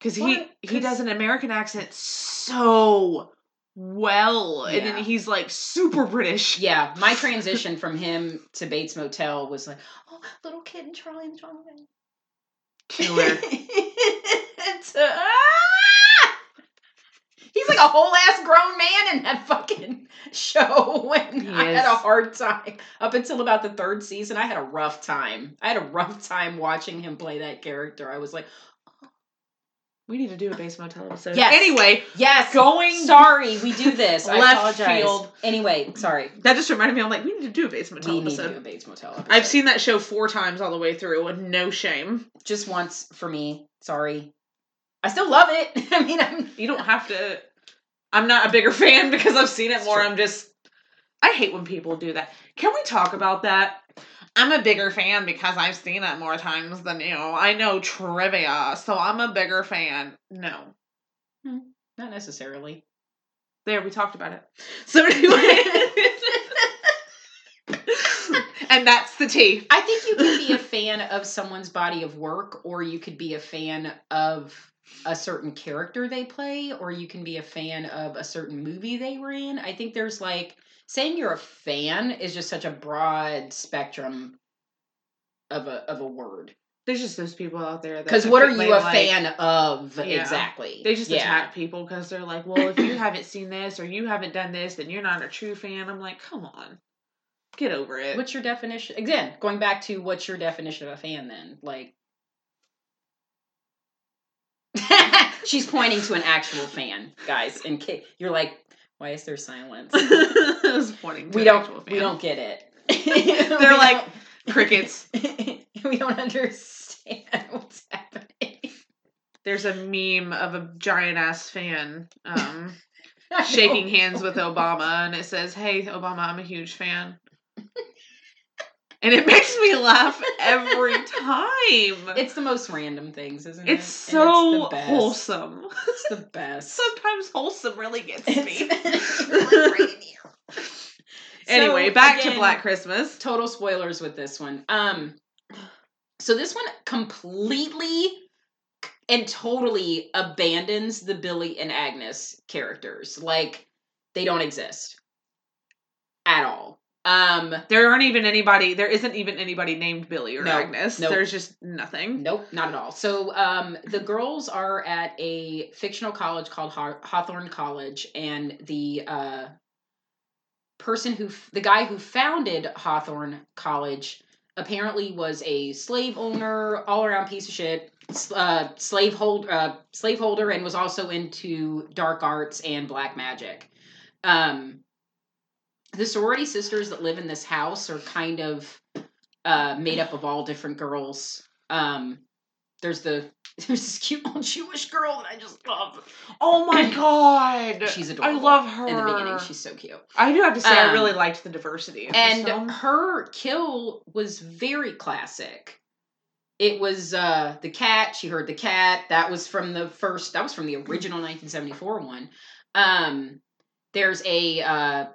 Cause he
What?
he
'Cause-
does an American accent so well, and then he's like super British.
Yeah, my transition from him to Bates Motel was like, oh, little kid and Charlie and Factory.
Killer.
It's, uh, ah! He's like a whole ass grown man in that fucking show. And
He
I had a hard time up until about the third season. I had a rough time. I had a rough time watching him play that character. I was like,
We need to do a Bates Motel episode.
Yes.
Anyway,
Yes.
going.
Sorry, we do this. I
Left
apologize.
field.
Anyway, sorry.
That just reminded me. I'm like, we need to do a Bates Motel
We need to
episode.
do a Bates Motel episode.
I've seen that show four times all the way through with no shame.
just once for me. Sorry. I still love it. I mean, I'm
You don't have to. I'm not a bigger fan because I've seen it more. I'm just. I hate when people do that. Can we talk about that? I'm a bigger fan because I've seen it more times than you. I know trivia, so I'm a bigger fan. No.
Hmm, not necessarily.
There, we talked about it. So anyway. and that's the tea.
I think you can be a fan of someone's body of work, or you could be a fan of a certain character they play, or you can be a fan of a certain movie they were in. I think there's like saying you're a fan is just such a broad spectrum of a of a word.
There's just those people out there
Because what are you a
like-
fan of
Yeah.
exactly?
They just
Yeah.
attack people because they're like, well, if you haven't seen this or you haven't done this, then you're not a true fan. I'm like, come on, get over it.
What's your definition? Again, going back to what's your definition of a fan then? Like She's pointing to an actual fan, guys. And ki- you're like, why is there silence?
I was pointing. To
we
an
don't we don't get it.
They're like crickets.
we don't understand what's happening.
There's a meme of a giant ass fan um, shaking hands with Obama, and it says, "Hey, Obama, I'm a huge fan." And it makes me laugh every time.
It's the most random things, isn't it?
It's so wholesome.
It's the best.
Sometimes wholesome really gets
It's-
me.
it's really right in here.
anyway,
So,
back to Black Christmas.
total spoilers with this one. Um so this one completely and totally abandons the Billy and Agnes characters. Like they don't exist at all. Um
There aren't even anybody. There isn't even anybody named Billy or
No,
Agnes.
nope.
There's just nothing.
Nope, not at all. So um, the girls are at a fictional college called Haw- Hawthorne College, and the uh, person who, f- the guy who founded Hawthorne College, apparently was a slave owner, all around piece of shit, uh, slave hold, uh, slave holder, and was also into dark arts and black magic. Um, the sorority sisters that live in this house are kind of uh, made up of all different girls. Um, there's the there's this cute little Jewish girl that I just love.
Oh my god,
She's adorable.
I love her.
In the beginning, she's so cute.
I do have to say, I
Um,
really liked the diversity.
And her kill was very classic. It was uh the cat. She heard the cat. That was from the first. That was from the original 1974 one. Um, there's a uh,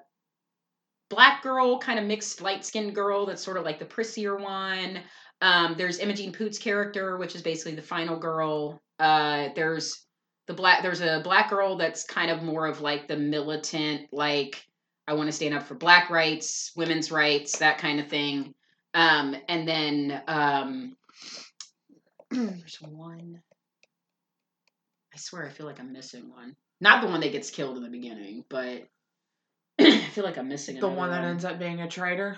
black girl, kind of mixed light skinned girl. That's sort of like the prissier one. Um, there's Imogene Poots' character, which is basically the final girl. Uh, there's the black. There's a black girl that's kind of more of like the militant, like I want to stand up for black rights, women's rights, that kind of thing. Um, and then um, there's one. I swear, I feel like I'm missing one. Not the one that gets killed in the beginning, but I feel like I'm missing
the one that ends up being a traitor,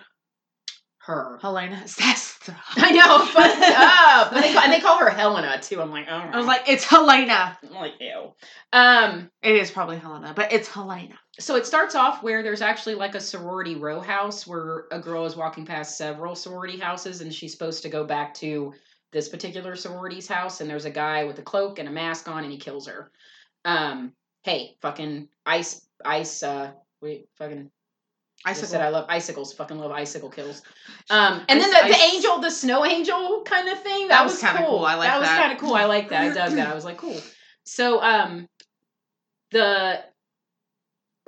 her.
Helena Sestra.
I know, fucked up. But they call, and they call her Helena too. I'm like, oh,
I was like, it's Helena.
I'm like, ew. Um,
It is probably Helena, but it's Helena.
so it starts off where there's actually like a sorority row house where a girl is walking past several sorority houses and she's supposed to go back to this particular sorority's house and there's a guy with a cloak and a mask on and he kills her. Um, hey, fucking ice, ice, uh, wait, fucking I said I love icicles. Fucking love icicle kills. Um, and then the, the angel, the snow angel kind of thing.
That
That,
was
was,
kinda
cool.
cool. I like
that. was kind of cool. I like that. I dug that. I was like, cool. So, um, the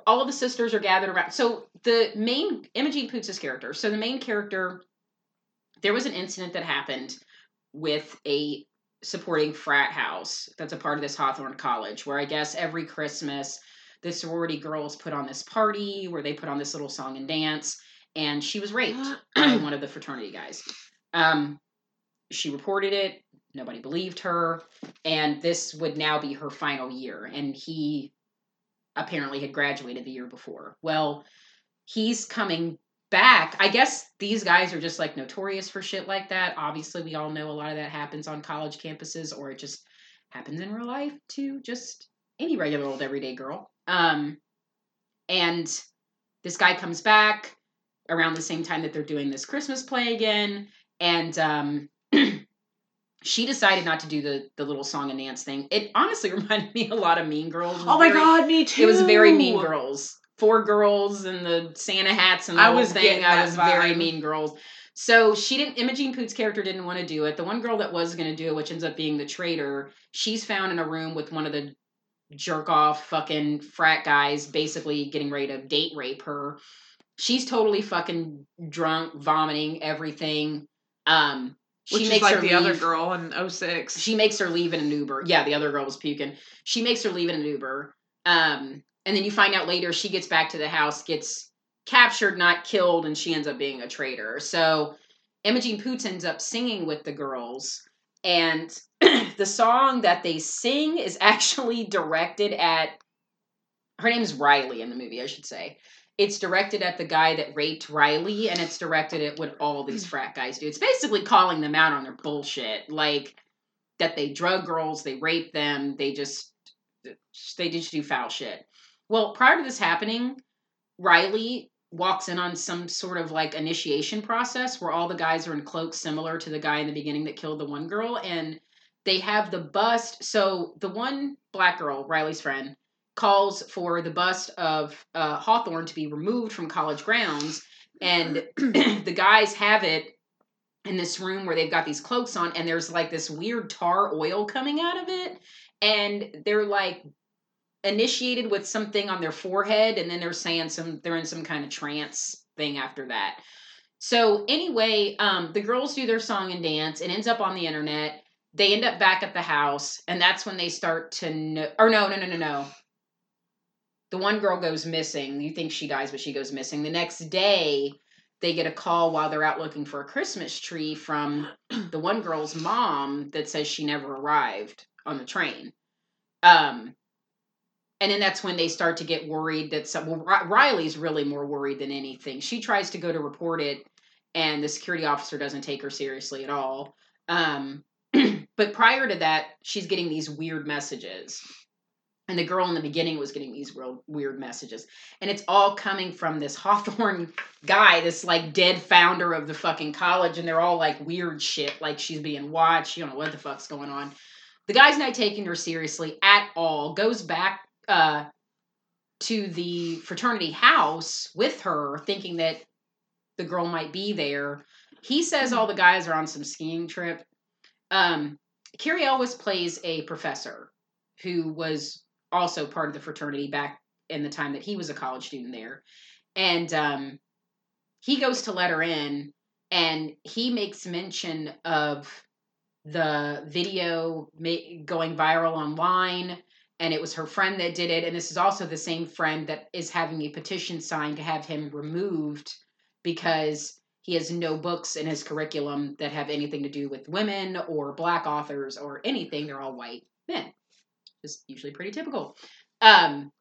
all of the sisters are gathered around. So the main Imogene Poots' character. So the main character, there was an incident that happened with a supporting frat house that's a part of this Hawthorne College, where I guess every Christmas the sorority girls put on this party where they put on this little song and dance, and she was raped by one of the fraternity guys. Um, she reported it. Nobody believed her, and this would now be her final year. And he apparently had graduated the year before. Well, he's coming back. I guess these guys are just like notorious for shit like that. Obviously, we all know a lot of that happens on college campuses, or it just happens in real life to just any regular old everyday girl. Um, and this guy comes back around the same time that they're doing this Christmas play again, and um, she decided not to do the the little song and dance thing. It honestly reminded me a lot of Mean Girls.
Oh my
very-
god, me too.
It was very Mean Girls. Four girls and the Santa hats and the
I
whole
was
thing. I was very. Mean Girls. So she didn't. Imogene Poot's character didn't want to do it. The one girl that was going to do it, which ends up being the traitor, she's found in a room with one of the jerk off fucking frat guys, basically getting ready to date rape her. She's totally fucking drunk, vomiting everything. Um, she
Which
makes
like
her
the other girl in 06.
she makes her leave in an Uber. Yeah, the other girl was puking. She makes her leave in an Uber. Um, and then you find out later she gets back to the house, gets captured, not killed, and she ends up being a traitor. So Imogene Poots ends up singing with the girls. And the song that they sing is actually directed at her name's Riley in the movie, I should say. It's directed at the guy that raped Riley, and it's directed at what all these hmm. frat guys do. It's basically calling them out on their bullshit, like that they drug girls, they rape them, they just they just do foul shit. Well, prior to this happening, Riley walks in on some sort of like initiation process where all the guys are in cloaks similar to the guy in the beginning that killed the one girl, and they have the bust. So the one black girl, Riley's friend, calls for the bust of uh, Hawthorne to be removed from college grounds, and the guys have it in this room where they've got these cloaks on, and there's like this weird tar oil coming out of it, and they're like initiated with something on their forehead, and then they're saying some they're in some kind of trance thing after that. So anyway, um, the girls do their song and dance. It ends up on the internet. They end up back at the house, and that's when they start to know. Or no, no, no, no, no. The one girl goes missing. You think she dies, but she goes missing. The next day, they get a call while they're out looking for a Christmas tree from the one girl's mom that says she never arrived on the train. Um, and then that's when they start to get worried that some. Well, Riley's really more worried than anything. She tries to go to report it, and the security officer doesn't take her seriously at all. Um, but prior to that, she's getting these weird messages. And the girl in the beginning was getting these real weird messages. And it's all coming from this Hawthorne guy, this like dead founder of the fucking college, and they're all like weird shit, like she's being watched. You don't know what the fuck's going on. The guy's not taking her seriously at all. Goes back uh, to the fraternity house with her, thinking that the girl might be there. He says all the guys are on some skiing trip. Um, Cary Elwes plays a professor who was also part of the fraternity back in the time that he was a college student there. And um, he goes to let her in, and he makes mention of the video going viral online. And it was her friend that did it. And this is also the same friend that is having a petition signed to have him removed because he has no books in his curriculum that have anything to do with women or black authors or anything. They're all white men. Just usually pretty typical. Um,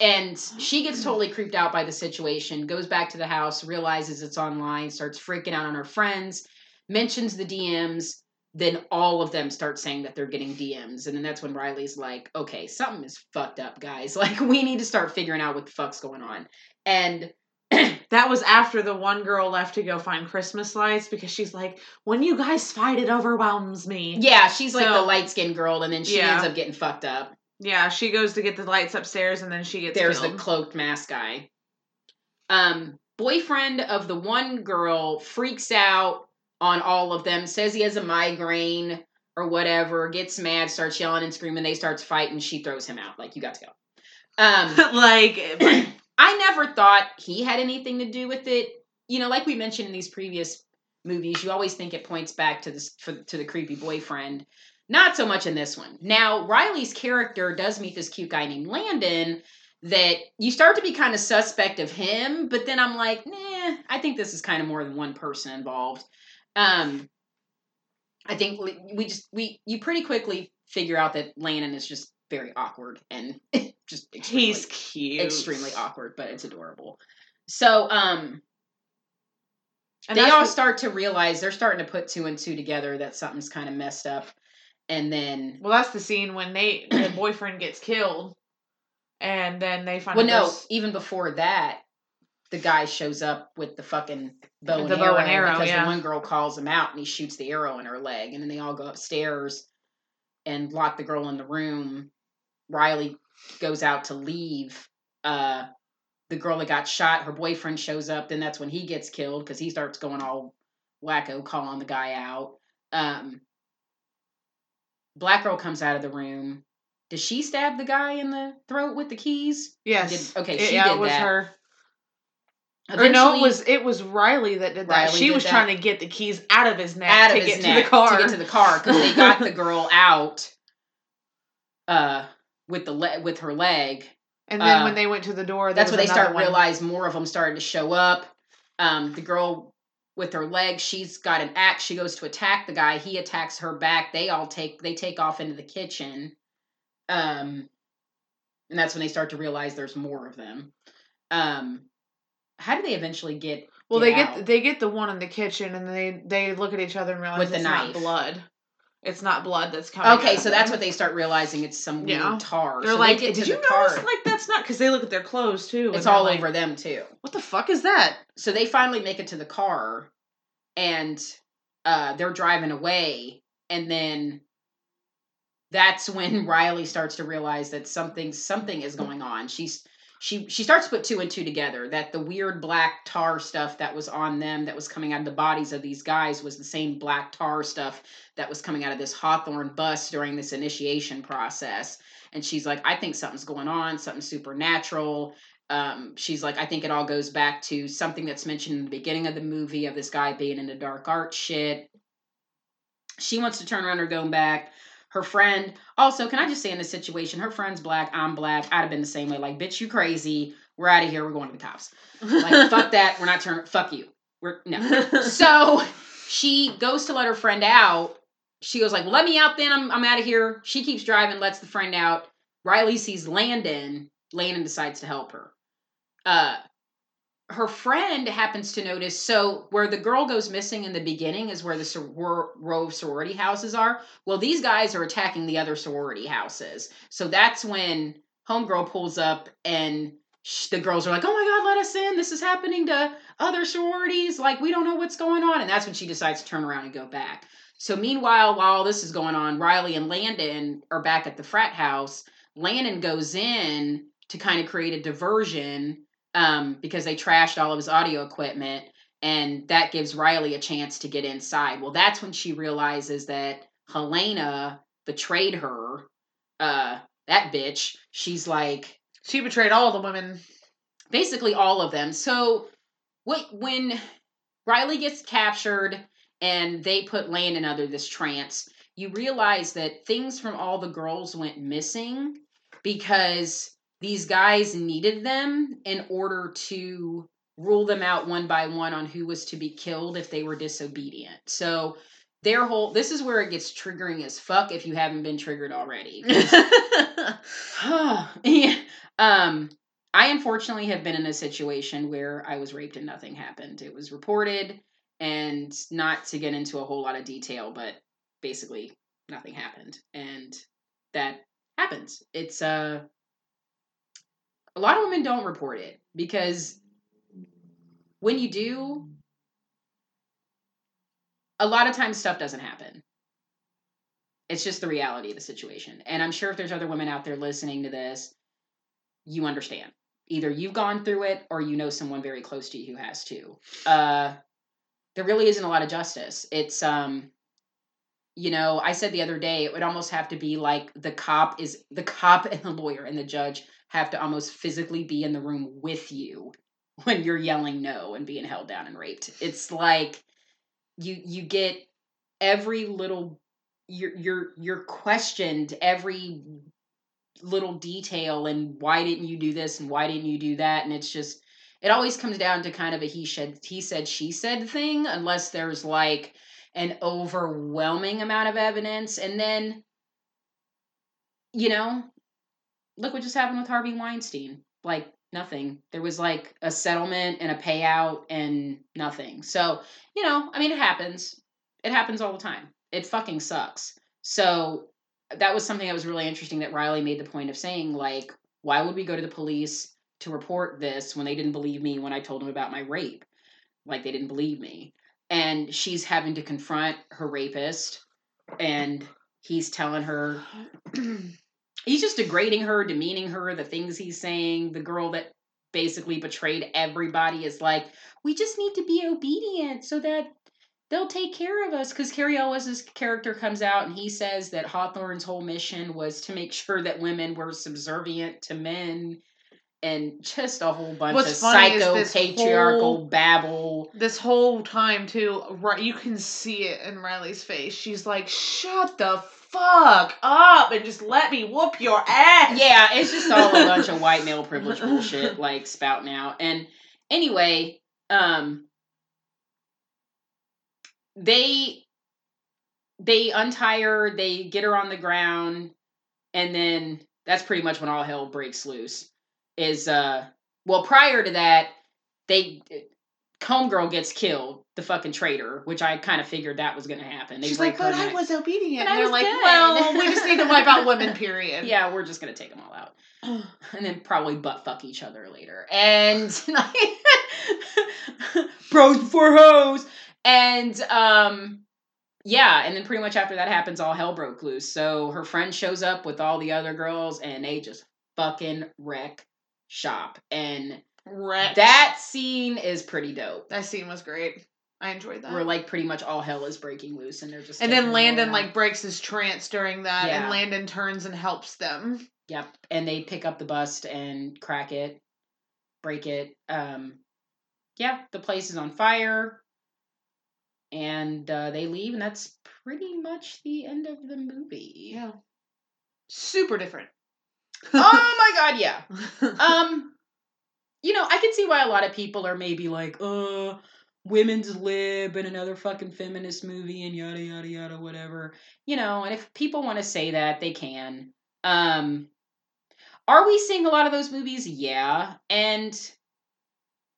and she gets totally creeped out by the situation, goes back to the house, realizes it's online, starts freaking out on her friends, mentions the DMs. Then all of them start saying that they're getting DMs. And then that's when Riley's like, okay, something is fucked up, guys. Like, we need to start figuring out what the fuck's going on. And
That was after the one girl left to go find Christmas lights because she's like, when you guys fight, it overwhelms me.
yeah, she's like the light skinned girl, and then she
Yeah.
ends up getting fucked up.
Yeah, she goes to get the lights upstairs and then she gets
There's
killed.
the cloaked mask guy. Um, boyfriend of the one girl freaks out on all of them, says he has a migraine or whatever, gets mad, starts yelling and screaming. They starts fighting. She throws him out. Like you got to go. Um,
like,
I never thought he had anything to do with it. You know, like we mentioned in these previous movies, you always think it points back to this for, to the creepy boyfriend. Not so much in this one. Now, Riley's character does meet this cute guy named Landon that you start to be kind of suspect of him, but then I'm like, nah, I think this is kind of more than one person involved. Um, I think we- we just we you pretty quickly figure out that Landon is just very awkward and just extremely,
he's cute.
extremely awkward, but it's adorable. So, um,
And
they all
what-
start to realize they're starting to put two and two together that something's kind of messed up. and then
Well, that's the scene when they the boyfriend, gets killed, and then they find
well, no,
there's-
even before that, the guy shows up with the fucking bow and
The
arrow,
bow and arrow,
because
yeah.
the one girl calls him out and he shoots the arrow in her leg, and then they all go upstairs and lock the girl in the room. Riley goes out to leave. Uh, the girl that got shot, her boyfriend shows up. Then that's when he gets killed because he starts going all wacko, calling the guy out. Um, Black girl comes out of the room. Does she stab the guy in the throat with the keys?
yes,
Did- okay,
It-
she
yeah,
did
it was
that.
her. Or no, it was it was Riley that did that.
Riley
she
did
was
that.
trying to get the keys out of his neck
out
to
of his
get to the car.
to get to the car because they got the girl out uh with the le- with her leg
and then
uh,
when they went to the door,
that's when they start
one.
realize more of them started to show up um the girl with her leg she's got an axe she goes to attack the guy he attacks her back they all take they take off into the kitchen um and that's when they start to realize there's more of them um how do they eventually get
Well,
get
they
out?
get they get the one in the kitchen, and they they look at each other and realize
With the
it's
knife.
not blood. It's not blood that's coming. out
okay so that's what they start realizing it's some weird
Yeah.
tar
They're
So
like,
get
did you notice?
car.
Like that's not because they look at their clothes too.
it's all
like,
over them too
What the fuck is that?
so they finally make it to the car and uh they're driving away and then that's when Riley starts to realize that something something is going on. She's she she starts to put two and two together that the weird black tar stuff that was on them that was coming out of the bodies of these guys was the same black tar stuff that was coming out of this Hawthorne bus during this initiation process. And she's like, I think something's going on, something supernatural um, she's like, I think it all goes back to something that's mentioned in the beginning of the movie of this guy being into dark art shit. She wants to turn around or go back. Her friend, also, can I just say in this situation, her friend's black, I'm black. I'd have been the same way. Like, bitch, you crazy. We're out of here. We're going to the cops. Like, fuck that. We're not turning. Fuck you. We're no. So she goes to let her friend out. She goes like, well, "Let me out, then. I'm I'm out of here." She keeps driving, lets the friend out. Riley sees Landon. Landon decides to help her. Uh, her friend happens to notice. So where the girl goes missing in the beginning is where the row of sorority houses are. Well, these guys are attacking the other sorority houses. So that's when homegirl pulls up and sh- the girls are like, "Oh my god, let us in! This is happening to other sororities. Like we don't know what's going on." And that's when she decides to turn around and go back. So meanwhile, while this is going on, Riley and Landon are back at the frat house. Landon goes in to kind of create a diversion um, because they trashed all of his audio equipment, and that gives Riley a chance to get inside. Well, that's when she realizes that Helena betrayed her. Uh, that bitch. She's like,
she betrayed all the women.
basically all of them. So what when Riley gets captured and they put Landon under this trance, you realize that things from all the girls went missing because these guys needed them in order to rule them out one by one on who was to be killed if they were disobedient. So their whole this is where it gets triggering as fuck if you haven't been triggered already. yeah. Um, I unfortunately have been in a situation where I was raped and nothing happened. It was reported, and not to get into a whole lot of detail, but basically nothing happened, and that happens. It's uh, a lot of women don't report it because when you do, a lot of times stuff doesn't happen. It's just the reality of the situation. And I'm sure if there's other women out there listening to this, you understand. Either you've gone through it or you know someone very close to you who has too. Uh, there really isn't a lot of justice. It's, um, you know, I said the other day, it would almost have to be like the cop is the cop and the lawyer and the judge have to almost physically be in the room with you when you're yelling no and being held down and raped. It's like you you get every little you're you're you're questioned every little detail and why didn't you do this and why didn't you do that and it's just it always comes down to kind of a he said he said she said thing unless there's like an overwhelming amount of evidence and then you know look what just happened with Harvey Weinstein. Like nothing. There was like a settlement and a payout and nothing. So you know i mean it happens. It happens all the time. It fucking sucks. So that was something that was really interesting that Riley made the point of saying, like, why would we go to the police to report this when they didn't believe me when I told them about my rape? Like, they didn't believe me. And she's having to confront her rapist, and he's telling her, he's just degrading her, demeaning her, the things he's saying. The girl that basically betrayed everybody is like, we just need to be obedient so that they'll take care of us because Cary Elwes's character comes out and he says that Hawthorne's whole mission was to make sure that women were subservient to men and just a whole bunch
What's
of psycho patriarchal
whole-
babble.
this whole time too, right? You can see it in Riley's face. She's like, "Shut the fuck up and just let me whoop your ass."
Yeah, it's just all a bunch of white male privilege bullshit like spouting out. And anyway, um they they untie her, they get her on the ground, and then that's pretty much when all hell breaks loose. Is uh well prior to that, they Homegirl gets killed, the fucking traitor, which I kind of figured that was gonna happen. They
She's like, "But
her
I
neck.
was obedient."
But I
and they're like,
good.
"Well, we just need to wipe out women." Period.
Yeah, we're just gonna take them all out. and then probably butt fuck each other later. And bros before hoes. And um yeah, and then pretty much after that happens, all hell broke loose. So her friend shows up with all the other girls and they just fucking wreck shop. And
Wrecked.
that scene is pretty dope.
that scene was great. I enjoyed that.
Where like pretty much all hell is breaking loose and they're just
and then Landon like breaks his trance during that,
Yeah.
and Landon turns and helps them.
Yep. And they pick up the bust and crack it, break it. Um yeah, the place is on fire. And uh, they leave, and that's pretty much the end of the movie.
Yeah. Super different.
oh my god, yeah. Um, you know, I can see why a lot of people are maybe like, uh, women's lib and another fucking feminist movie and yada yada yada whatever. You know, and if people want to say that, they can. Um, are we seeing a lot of those movies? Yeah, and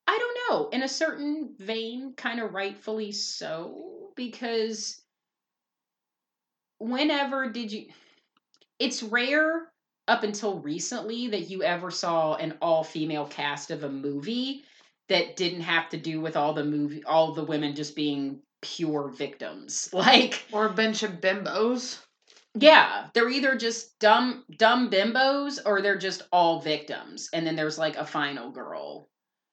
I don't know. In a certain vein, kind of rightfully so, because whenever did you? It's rare up until recently that you ever saw an all female cast of a movie that didn't have to do with all the movie all the women just being pure victims like
or a bunch of bimbos.
yeah they're either just dumb dumb bimbos or they're just all victims and then there's like a final girl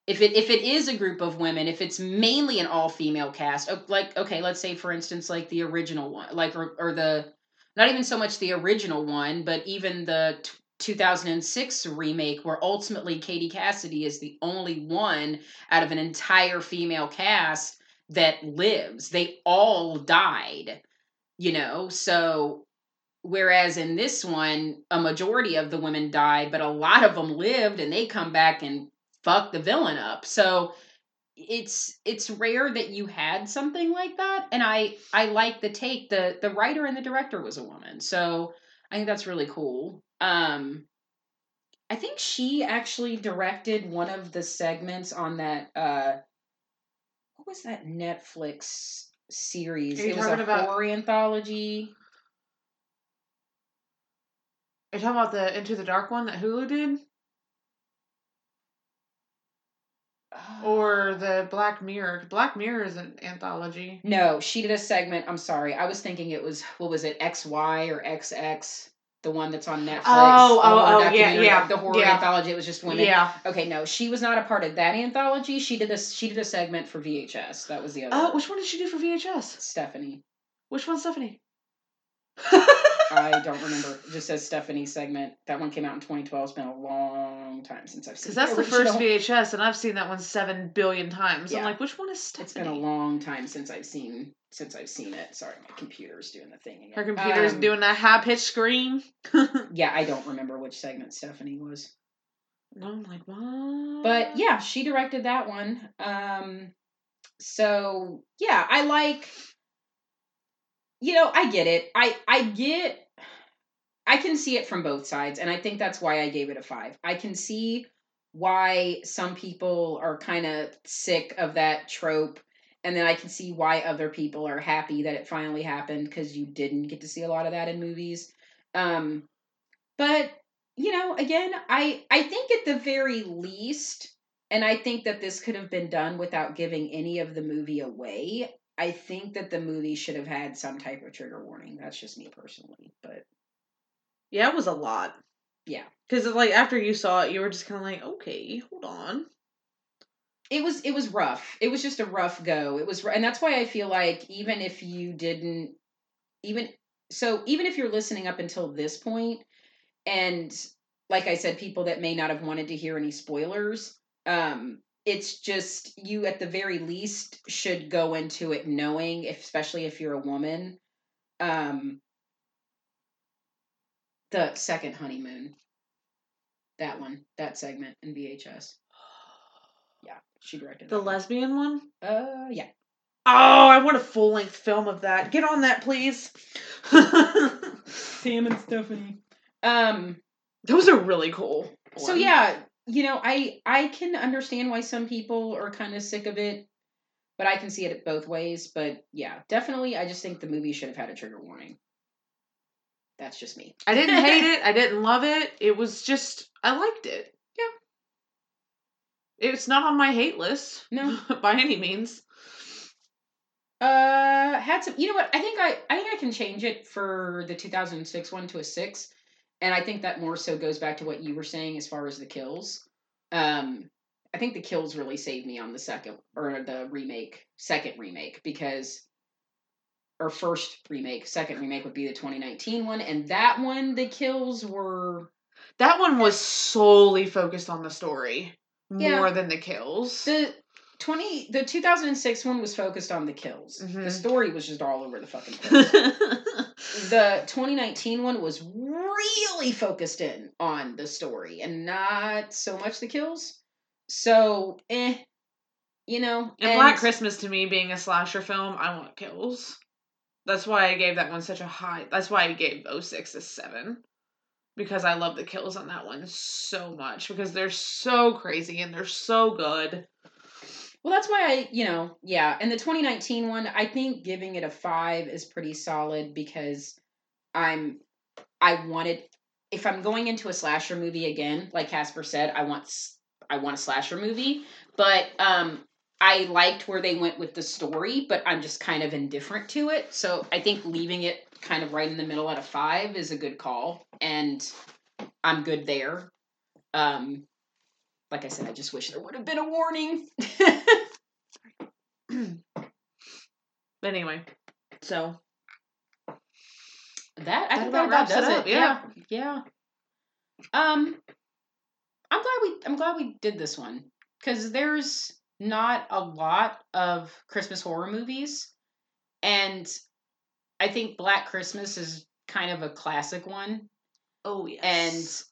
if it if it is a group of women if it's mainly an all female cast like okay let's say for instance like the original one like or, or the not even so much the original one but even the t- 2006 remake where ultimately Katie Cassidy is the only one out of an entire female cast that lives. They all died you know? So whereas in this one a majority of the women died but a lot of them lived and they come back and fuck the villain up. So it's it's rare that you had something like that and i i like the take the the writer and the director was a woman so i think that's really cool. Um i think she actually directed one of the segments on that uh what was that netflix series? It was a
about-
horror anthology.
Are you talking about the Into the Dark one that Hulu did? Or ah. the Black Mirror? Black Mirror is an anthology.
No, she did a segment. I'm sorry. I was thinking it was what was it, XY or XX? The one that's on Netflix.
Oh, oh, oh, yeah, yeah,
The horror
yeah.
anthology. It was just women.
Yeah.
Okay, no, she was not a part of that anthology. She did a she did a segment for VHS. That was the other.
Oh,
one.
which one did she do for VHS?
Stephanie.
Which one's Stephanie?
I don't remember. It just says Stephanie segment. That one came out in 2012. It's been a long time since I've seen.
Because that's the first VHS, and I've seen that one seven billion times. I'm like, which one is Stephanie?
It's been a long time since I've seen since I've seen it. Sorry, my computer's doing the thing again.
Her computer's
Um,
doing that high pitched scream.
Yeah, I don't remember which segment Stephanie was.
No, I'm like, what?
But yeah, she directed that one. Um so yeah, I like you know, I get it. I I get I can see it from both sides and I think that's why I gave it a 5. I can see why some people are kind of sick of that trope and then I can see why other people are happy that it finally happened because you didn't get to see a lot of that in movies. Um, but you know, again, I I think at the very least, and I think that this could have been done without giving any of the movie away. I think that the movie should have had some type of trigger warning. That's just me personally, but
Yeah, it was a lot.
Yeah.
Because like after you saw it, you were just kind of like, okay, hold on.
it was it was rough. It was just a rough go. It was, and that's why I feel like even if you didn't, even so, even if you're listening up until this point, and like I said, people that may not have wanted to hear any spoilers, um, it's just you at the very least should go into it knowing, if, especially if you're a woman, um, the second honeymoon, that one, that segment in VHS. Yeah, she directed
The
that one.
lesbian one?
Uh, yeah.
Oh, I want a full length film of that. Get on that, please.
Sam and Stephanie. Um.
Those are really cool.
So yeah, you know, I I can understand why some people are kind of sick of it, but I can see it both ways. But yeah, definitely, I just think the movie should have had a trigger warning. That's just me.
I didn't hate it. I didn't love it. It was just I liked it. Yeah. It's not on my hate list.
No.
by any means.
Uh, had some. You know what? I think I I think I can change it for the 2006 one to a six, and I think that more so goes back to what you were saying as far as the kills. Um, I think the kills really saved me on the second or the remake, second remake because. Or first remake, second remake would be the 2019 one, and that one the kills were
That one was solely focused on the story
Yeah.
more than the kills.
the 20 the 2006 one was focused on the kills. The
Mhm.
story was just all over the fucking place. the 2019 one was really focused in on the story and not so much the kills. So, eh, you know.
And Black Christmas to me being a slasher film, I want kills. That's why I gave that one such a high. That's why I gave 06 a 7. Because I love the kills on that one so much. Because they're so crazy and they're so good.
Well, that's why I, you know, yeah. And the 2019 one, I think giving it a five is pretty solid because I'm, I wanted, if I'm going into a slasher movie again, like Casper said, I want, I want a slasher movie. But um, I liked where they went with the story, but I'm just kind of indifferent to it. So I think leaving it kind of right in the middle at a five is a good call, and I'm good there. Um, like I said, I just wish there would have been a warning.
But anyway, so
That I think that about
wraps it up,
it. Yeah. yeah, Um, I'm glad we I'm glad we did this one because there's not a lot of Christmas horror movies, and I think Black Christmas is kind of a classic one,
oh yes,
and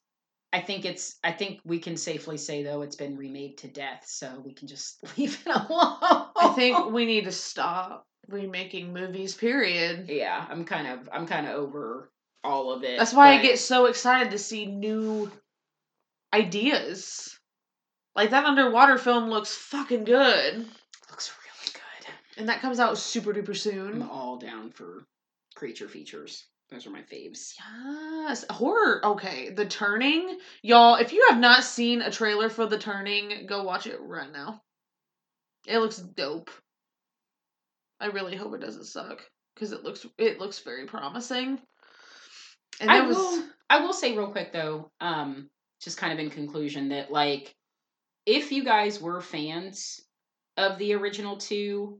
I think it's I think we can safely say though it's been remade to death, so we can just leave it alone.
I think we need to stop remaking movies. Period.
yeah, I'm kind of I'm kind of over all of it.
That's why I get so excited to see new ideas. Like that underwater film looks fucking good.
looks really good.
And that comes out super duper
I'm
soon.
all down for creature features. Those are my faves.
Yes. Horror. Okay. The Turning. Y'all, if you have not seen a trailer for The Turning, go watch it right now. It looks dope. I really hope it doesn't suck. Because it looks it looks very promising. And
I
was
will. I will say real quick though, um, just kind of in conclusion that like, if you guys were fans of the original two,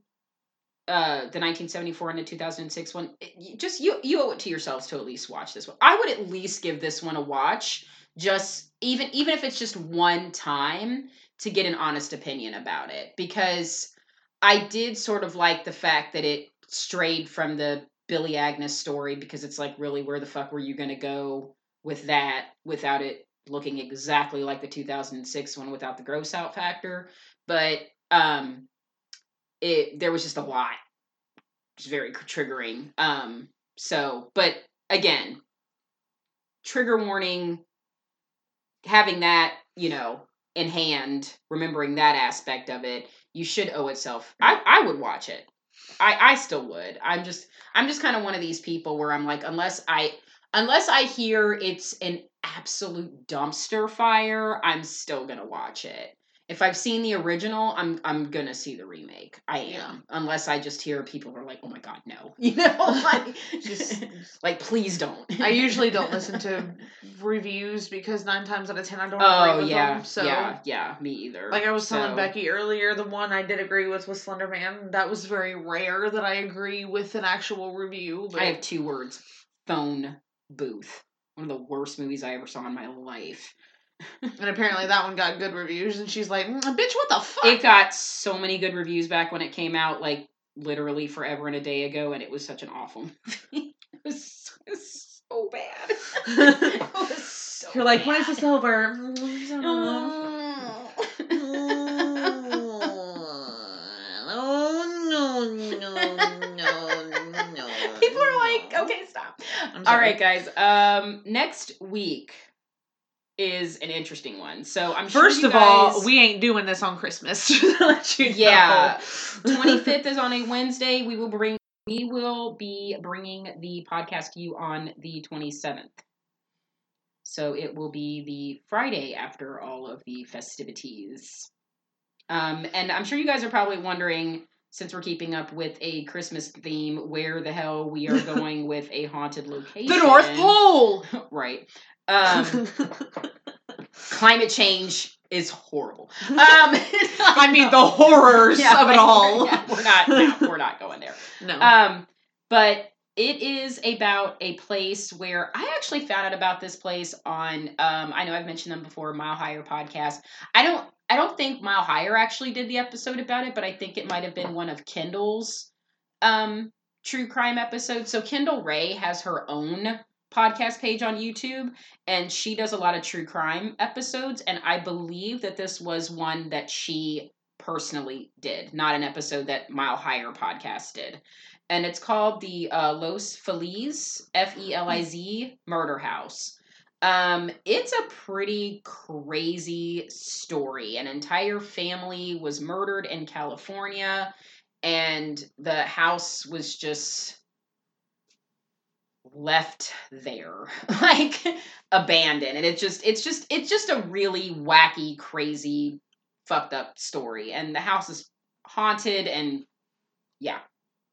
uh, the 1974 and the 2006 one, it- just you you owe it to yourselves to at least watch this one. I would at least give this one a watch, just even even if it's just one time to get an honest opinion about it because I did sort of like the fact that it strayed from the Billy Agnes story because it's like really where the fuck were you going to go with that without it looking exactly like the 2006 one without the gross out factor but um it there was just a lot it's very triggering um so but again trigger warning having that you know in hand remembering that aspect of it you should owe itself. I I would watch it. I I still would. I'm just I'm just kind of one of these people where I'm like unless I unless I hear it's an absolute dumpster fire, I'm still to watch it. If I've seen the original, I'm I'm gonna see the remake. I am,
Yeah.
unless I just hear people are like, "Oh my god, no!" You know, like
Just-
like please don't.
I usually don't listen to reviews because nine times out of ten I don't oh, agree
Oh
with
yeah,
them. So
yeah, yeah. Me either.
like I was telling
So-
Becky earlier, the one I did agree with was Slender Man. That was very rare that I agree with an actual review. But
I have two words: phone booth. One of the worst movies I ever saw in my life.
And apparently that one got good reviews. And she's like, "Mm, "Bitch, what the fuck?"
It got so many good reviews back when it came out, like literally forever and a day ago, and it was such an awful movie. it, was, it was so bad. it was so
You're like, when is
bad.
this over? I don't know. Oh no no no no!
People are like, okay, stop.
I'm
All
sorry.
right, guys. Um, next week is an interesting one. So I'm sure
First of all, we ain't doing this on Christmas. let you.
Yeah. 25th is on a Wednesday. We will bring we will be bringing the podcast to you on the 27th. So it will be the Friday after all of the festivities. Um, and I'm sure you guys are probably wondering, since we're keeping up with a Christmas theme, where the hell we are going with a haunted location.
The North Pole.
right. Um, climate change is horrible. Um, I
mean, the horrors of it all.
yeah, we're not. No, we're not going there.
no.
Um, but it is about a place where I actually found out about this place on. Um, I know I've mentioned them before, Mile Higher podcast. I don't. I don't think Mile Higher actually did the episode about it, but I think it might have been one of Kendall's um, true crime episodes. So Kendall Rae has her own podcast page on YouTube, and she does a lot of true crime episodes. And I believe that this was one that she personally did, not an episode that Mile Higher podcast did. And it's called the uh, Los Feliz F E L I Z Murder House. Um, it's a pretty crazy story. An entire family was murdered in California, and the house was just left there like abandoned. And it's just it's just it's just a really wacky crazy fucked up story. And the house is haunted and yeah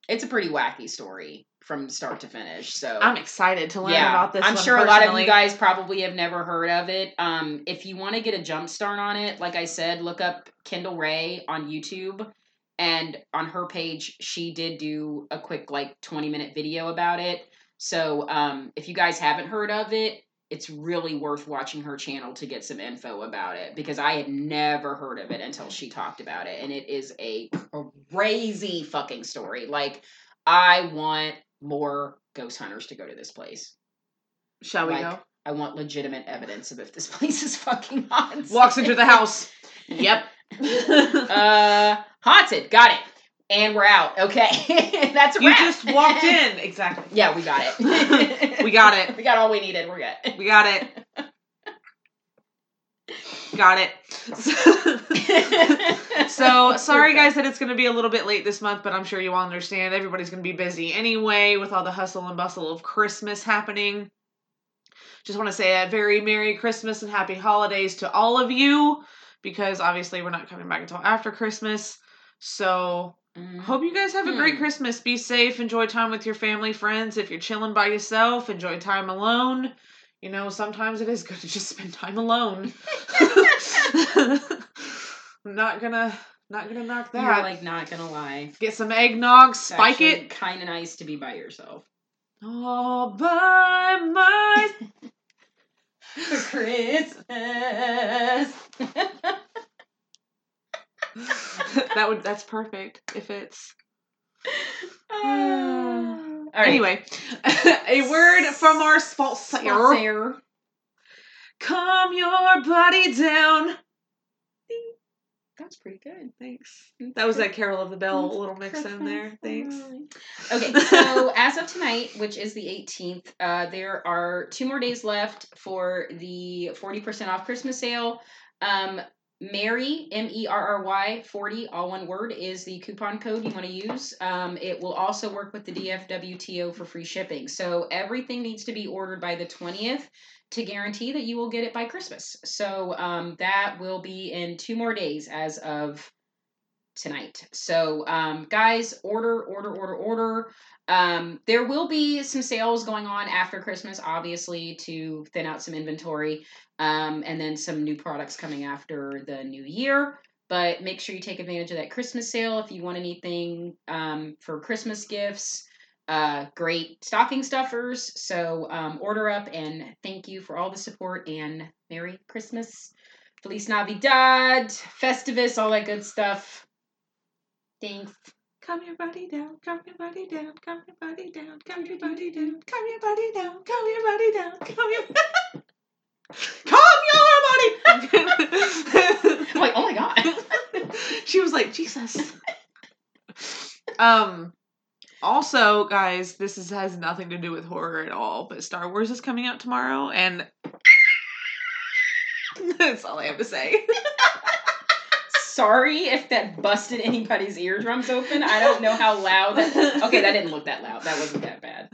it's a pretty wacky story from start to finish so
I'm excited to learn
yeah,
about this.
I'm
one
sure a lot of you guys probably have never heard of it. Um, if you want to get a jump start on it, like I said, look up Kendall Rae on YouTube, and on her page, she did do a quick like 20 minute video about it. So um, if you guys haven't heard of it, it's really worth watching her channel to get some info about it because I had never heard of it until she talked about it, and it is a crazy fucking story. Like I want more ghost hunters to go to this place.
Shall we
like,
go?
I want legitimate evidence of if this place is fucking haunted.
Walks into the house. Yep.
uh, haunted. Got it. And we're out. Okay, that's a
you
wrap.
just walked in. Exactly.
Yeah, we got it.
We got it.
We got all we needed. We're good.
We got it. Got it. So sorry guys that it's going to be a little bit late this month, but I'm sure you all understand. Everybody's going to be busy anyway with all the hustle and bustle of Christmas happening. Just want to say a very Merry Christmas and Happy Holidays to all of you because obviously we're not coming back until after Christmas. So
Mhm.
hope you guys have a great
Hmm.
Christmas. Be safe. Enjoy time with your family, friends. If you're chilling by yourself, enjoy time alone. You know, sometimes it is good to just spend time alone. not gonna, not gonna knock that.
You're like not gonna lie.
Get some eggnog, spike it.
Kind of nice to be by yourself.
All by my.
For Christmas.
that would. That's perfect. If it's.
All ah. Right.
Anyway, a word from our sponsor.
Sponsor.
Calm your body down.
That's pretty good.
Thanks. That was that Carol of the Bell little mix in there. Thanks.
Okay, so as of tonight, which is the 18th, uh, there are two more days left for the 40% off Christmas sale. Um, Mary M E R R Y forty, all one word, is the coupon code you want to use. Um, it will also work with the DFWTO for free shipping. So everything needs to be ordered by the twentieth to guarantee that you will get it by Christmas. So um, that will be in two more days as of tonight. So um, guys, order, order, order, order. Um, there will be some sales going on after Christmas, obviously, to thin out some inventory, um, and then some new products coming after the new year. But make sure you take advantage of that Christmas sale if you want anything um, for Christmas gifts. Uh, great stocking stuffers. So um, order up and thank you for all the support and Merry Christmas, Feliz Navidad, Festivus, all that good stuff. Thanks.
Calm your body down, calm your body down, calm your body down, calm your body down, calm your body down, calm your body down, calm your calm your body.
I'm like, oh my god.
she was like, Jesus. um. Also, guys, this is, has nothing to do with horror at all, but Star Wars is coming out tomorrow, and that's all I have to say.
Sorry if that busted anybody's eardrums open. I don't know how loud. That, okay, that didn't look that loud. That wasn't that bad.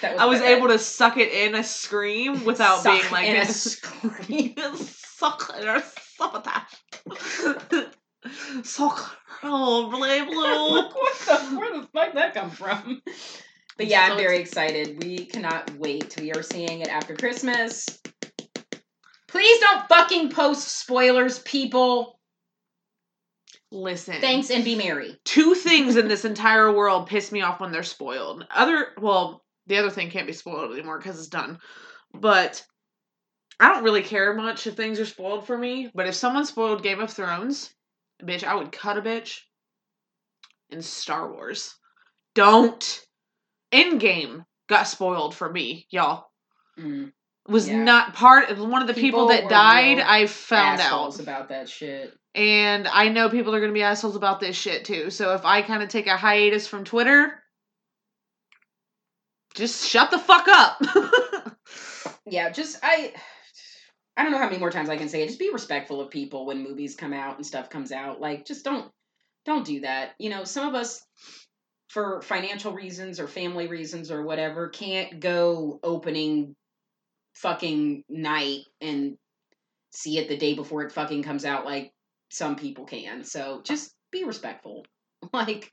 That
I was able to suck it in a scream without
Suck
being like
in a
a
scream.
suck in a sabotage. Suck. Oh, blue blue.
what the, where the fuck that come from? But yeah, I'm very excited. We cannot wait. We are seeing it after Christmas. Please don't fucking post spoilers, people.
Listen.
Thanks and be merry.
Two things in this entire world piss me off when they're spoiled. Other, well, the other thing can't be spoiled anymore because it's done. But I don't really care much if things are spoiled for me. But if someone spoiled Game of Thrones, bitch, I would cut a bitch. In Star Wars, don't. Endgame got spoiled for me, y'all.
Mm,
Was
Yeah.
not part of one of the people,
People
that died. I found out,
about that shit.
and I know people are gonna be assholes about this shit too. So if I kind of take a hiatus from Twitter, just shut the fuck up.
Yeah, just I. I don't know how many more times I can say it. Just be respectful of people when movies come out and stuff comes out. Like, just don't don't do that. You know, some of us for financial reasons or family reasons or whatever can't go opening fucking night and see it the day before it fucking comes out like some people can. So just be respectful. Like,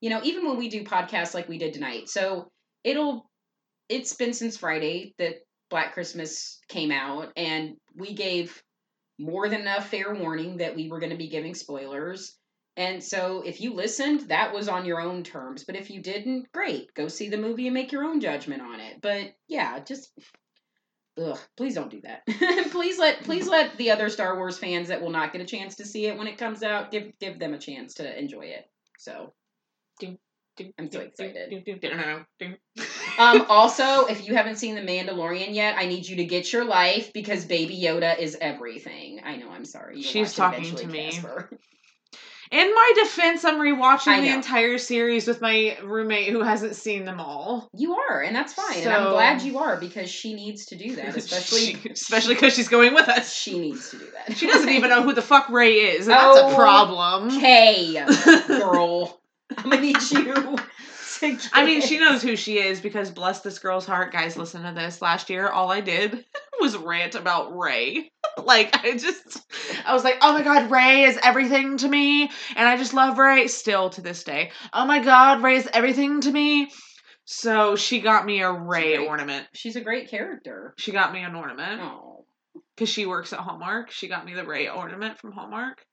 you know, even when we do podcasts like we did tonight. So it'll it's been since Friday that Black Christmas came out and we gave more than enough fair warning that we were going to be giving spoilers. And so if you listened, that was on your own terms. But if you didn't, great. Go see the movie and make your own judgment on it. But yeah, just ugh, please don't do that. please let please let the other Star Wars fans that will not get a chance to see it when it comes out give give them a chance to enjoy it. So I'm so excited. Um, also, if you haven't seen The Mandalorian yet, I need you to get your life because Baby Yoda is everything. I know, I'm sorry.
She's talking to me. In my defense, I'm rewatching the entire series with my roommate who hasn't seen them all.
You are, and that's fine. and I'm glad you are because she needs to do that, especially
She- especially because she's going with us.
she needs to do that.
She doesn't even know who the fuck Rey is, and that's
Oh,
a problem.
Hey, girl, I'm gonna need you. To
I mean, she knows who she is because bless this girl's heart, guys. Listen to this. Last year, all I did was rant about Rey. like, I just, I was like, oh my god, Rey is everything to me, and I just love Rey still to this day. Oh my god, Rey is everything to me. So she got me a Rey
great.
ornament.
She's a great character.
She got me an ornament
Oh,
because she works at Hallmark. She got me the Rey ornament from Hallmark.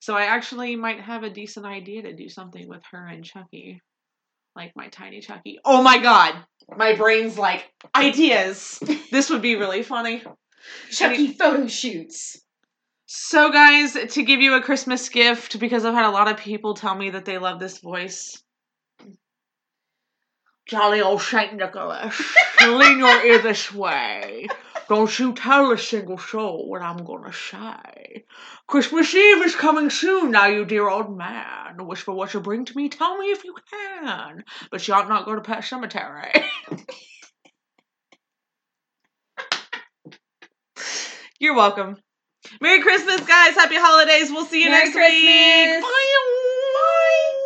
So I actually might have a decent idea to do something with her and Chucky. Like my tiny Chucky. Oh my god! My brain's like, ideas! This would be really funny.
Chucky photo shoots.
So, guys, to give you a Christmas gift, because I've had a lot of people tell me that they love this voice. Jolly old Saint Nicholas, lean your ear this way. Don't you tell a single soul what I'm gonna say. Christmas Eve is coming soon, now, you dear old man. Whisper what you bring to me, tell me if you can. But you ought not go to Pet Sematary. You're welcome. Merry Christmas, guys. Happy holidays. We'll see you
Merry
next week.
Christmas.
Bye.